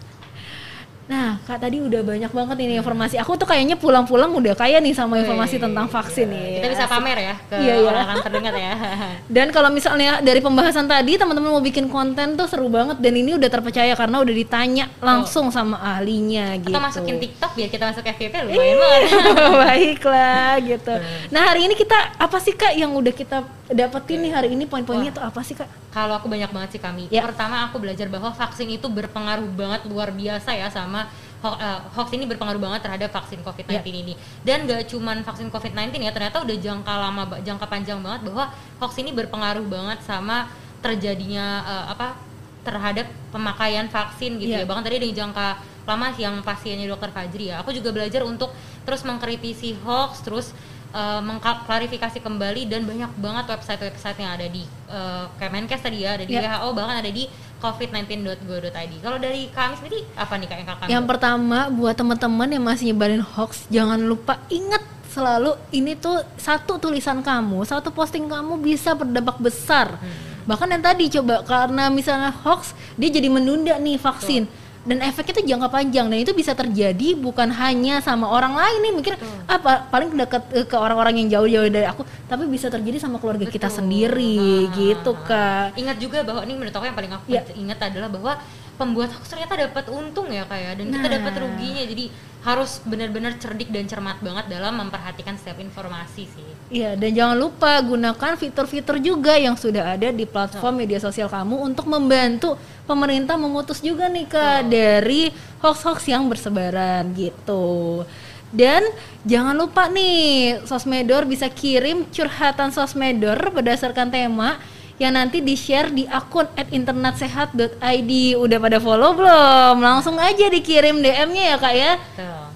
Nah, Kak tadi udah banyak banget ini informasi. Aku tuh kayaknya pulang-pulang udah kaya nih sama informasi Wih, tentang vaksin nih. Kita bisa pamer ya ke Iya, iya. orang-orang terdekat ya. Dan kalau misalnya dari pembahasan tadi teman-teman mau bikin konten tuh seru banget dan ini udah terpercaya karena udah ditanya langsung sama ahlinya gitu. Atau masukin TikTok biar kita masuk FYP lumayan banget. Baiklah gitu. Nah hari ini kita apa sih kak yang udah kita dapetin nih hari ini poin-poinnya tuh apa sih kak? Kalau aku banyak banget sih kami. Ya. Pertama aku belajar bahwa vaksin itu berpengaruh banget luar biasa ya sama ho- eh, hoax ini berpengaruh banget terhadap vaksin COVID-19 Ya. ini. Dan gak cuman vaksin COVID-19 ya, ternyata udah jangka lama jangka panjang banget bahwa hoax ini berpengaruh banget sama terjadinya eh, apa terhadap pemakaian vaksin gitu Ya. ya. Bahkan tadi ada jangka lama yang pasiennya dokter Fajri ya. Aku juga belajar untuk terus mengkritisi hoax, terus eh, mengklarifikasi kembali dan banyak banget website-website yang ada di eh, Kemenkes tadi ya, ada di Ya. WHO bahkan ada di covid19.go.id. Kalau dari kami sendiri apa nih kak yang kakak? Yang pertama buat teman-teman yang masih nyebarin hoax jangan lupa ingat selalu ini tuh satu tulisan kamu, satu posting kamu bisa berdampak besar. Bahkan yang tadi coba karena misalnya hoax dia jadi menunda nih vaksin. Dan efeknya itu jangka panjang dan itu bisa terjadi bukan hanya sama orang lain nih mikir apa paling dekat eh, ke orang-orang yang jauh-jauh dari aku tapi bisa terjadi sama keluarga kita Betul. sendiri Ah, gitu ah, ah. kak Ingat juga bahwa ini menurut aku yang paling aku Ya. ingat adalah bahwa pembuat hoax ternyata dapat untung ya kayak dan kita Nah. dapat ruginya. Jadi harus benar-benar cerdik dan cermat banget dalam memperhatikan setiap informasi sih. Iya, dan jangan lupa gunakan fitur-fitur juga yang sudah ada di platform media sosial kamu untuk membantu pemerintah memutus juga nih Kak dari hoax-hoax yang bersebaran gitu. Dan jangan lupa nih, Sosmedor bisa kirim curhatan Sosmedor berdasarkan tema yang nanti di-share di akun @internetsehat.id. Udah pada follow belum? Langsung aja dikirim DM-nya ya Kak ya.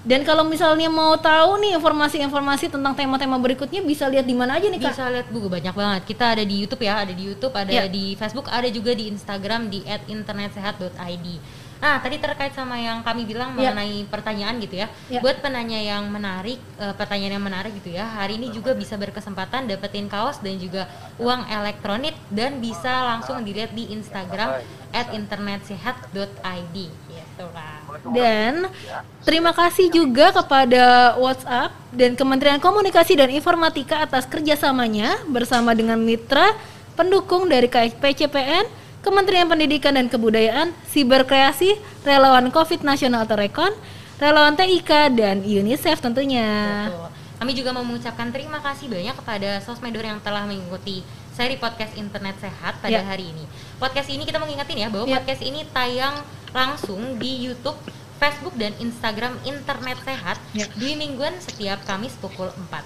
Dan kalau misalnya mau tahu nih informasi-informasi tentang tema-tema berikutnya bisa lihat di mana aja nih Kak? Bisa lihat buku banyak banget. Kita ada di YouTube ya, ada di YouTube, ada Ya. di Facebook, ada juga di Instagram di @internetsehat.id. Nah, tadi terkait sama yang kami bilang Ya. mengenai pertanyaan gitu ya. Ya. Buat penanya yang menarik, eh, pertanyaan yang menarik gitu ya. Hari ini juga bisa berkesempatan dapetin kaos dan juga uang elektronik dan bisa langsung dilihat di Instagram @internetsehat.id. Gitu lah. Dan terima kasih juga kepada WhatsApp dan Kementerian Komunikasi dan Informatika atas kerjasamanya bersama dengan mitra pendukung dari KPCPN, Kementerian Pendidikan dan Kebudayaan, Siberkreasi, Relawan COVID Nasional atau Rekon, Relawan TIK, dan UNICEF tentunya. Betul. Kami juga mau mengucapkan terima kasih banyak kepada Sosmedor yang telah mengikuti seri podcast Internet Sehat pada Ya. hari ini. Podcast ini kita mau ngingetin ya bahwa Ya. podcast ini tayang langsung di YouTube, Facebook dan Instagram Internet Sehat Ya. di mingguan setiap Kamis pukul 4.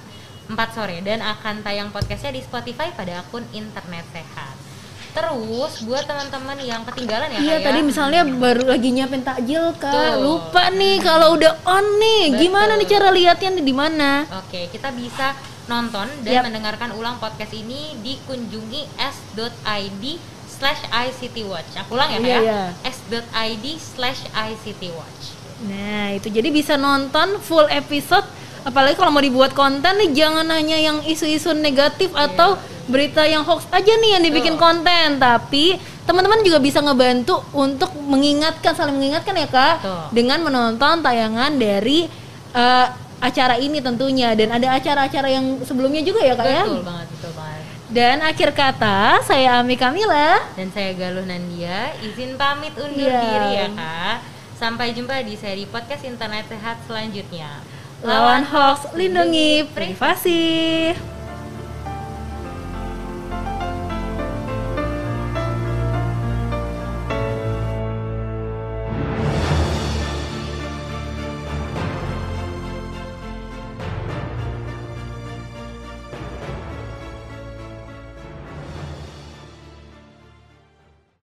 4 sore dan akan tayang podcastnya di Spotify pada akun Internet Sehat. Terus buat teman-teman yang ketinggalan ya Iya Kak, ya. tadi misalnya baru lagi nyiapin takjil kak, Tuh. lupa nih kalau udah on nih, Betul. gimana nih cara lihatnya nih di mana? Oke, kita bisa nonton dan Yap. mendengarkan ulang podcast ini dikunjungi s.id slash ICTWatch. Aku ulang ya Iya, Kak, iya. ya? s.id slash ICTWatch. Nah itu jadi bisa nonton full episode apalagi kalau mau dibuat konten nih jangan hanya yang isu-isu negatif atau berita yang hoax aja nih yang dibikin Betul. konten tapi teman-teman juga bisa ngebantu untuk mengingatkan saling mengingatkan ya kak Betul. dengan menonton tayangan dari eh, acara ini tentunya dan ada acara-acara yang sebelumnya juga ya kak ya Betul banget, betul banget. dan akhir kata saya Ami Kamila Dan saya Galuh Nandia, izin pamit undur Iya. diri ya Kak. Sampai jumpa di seri podcast internet sehat selanjutnya. Lawan hoax lindungi privasi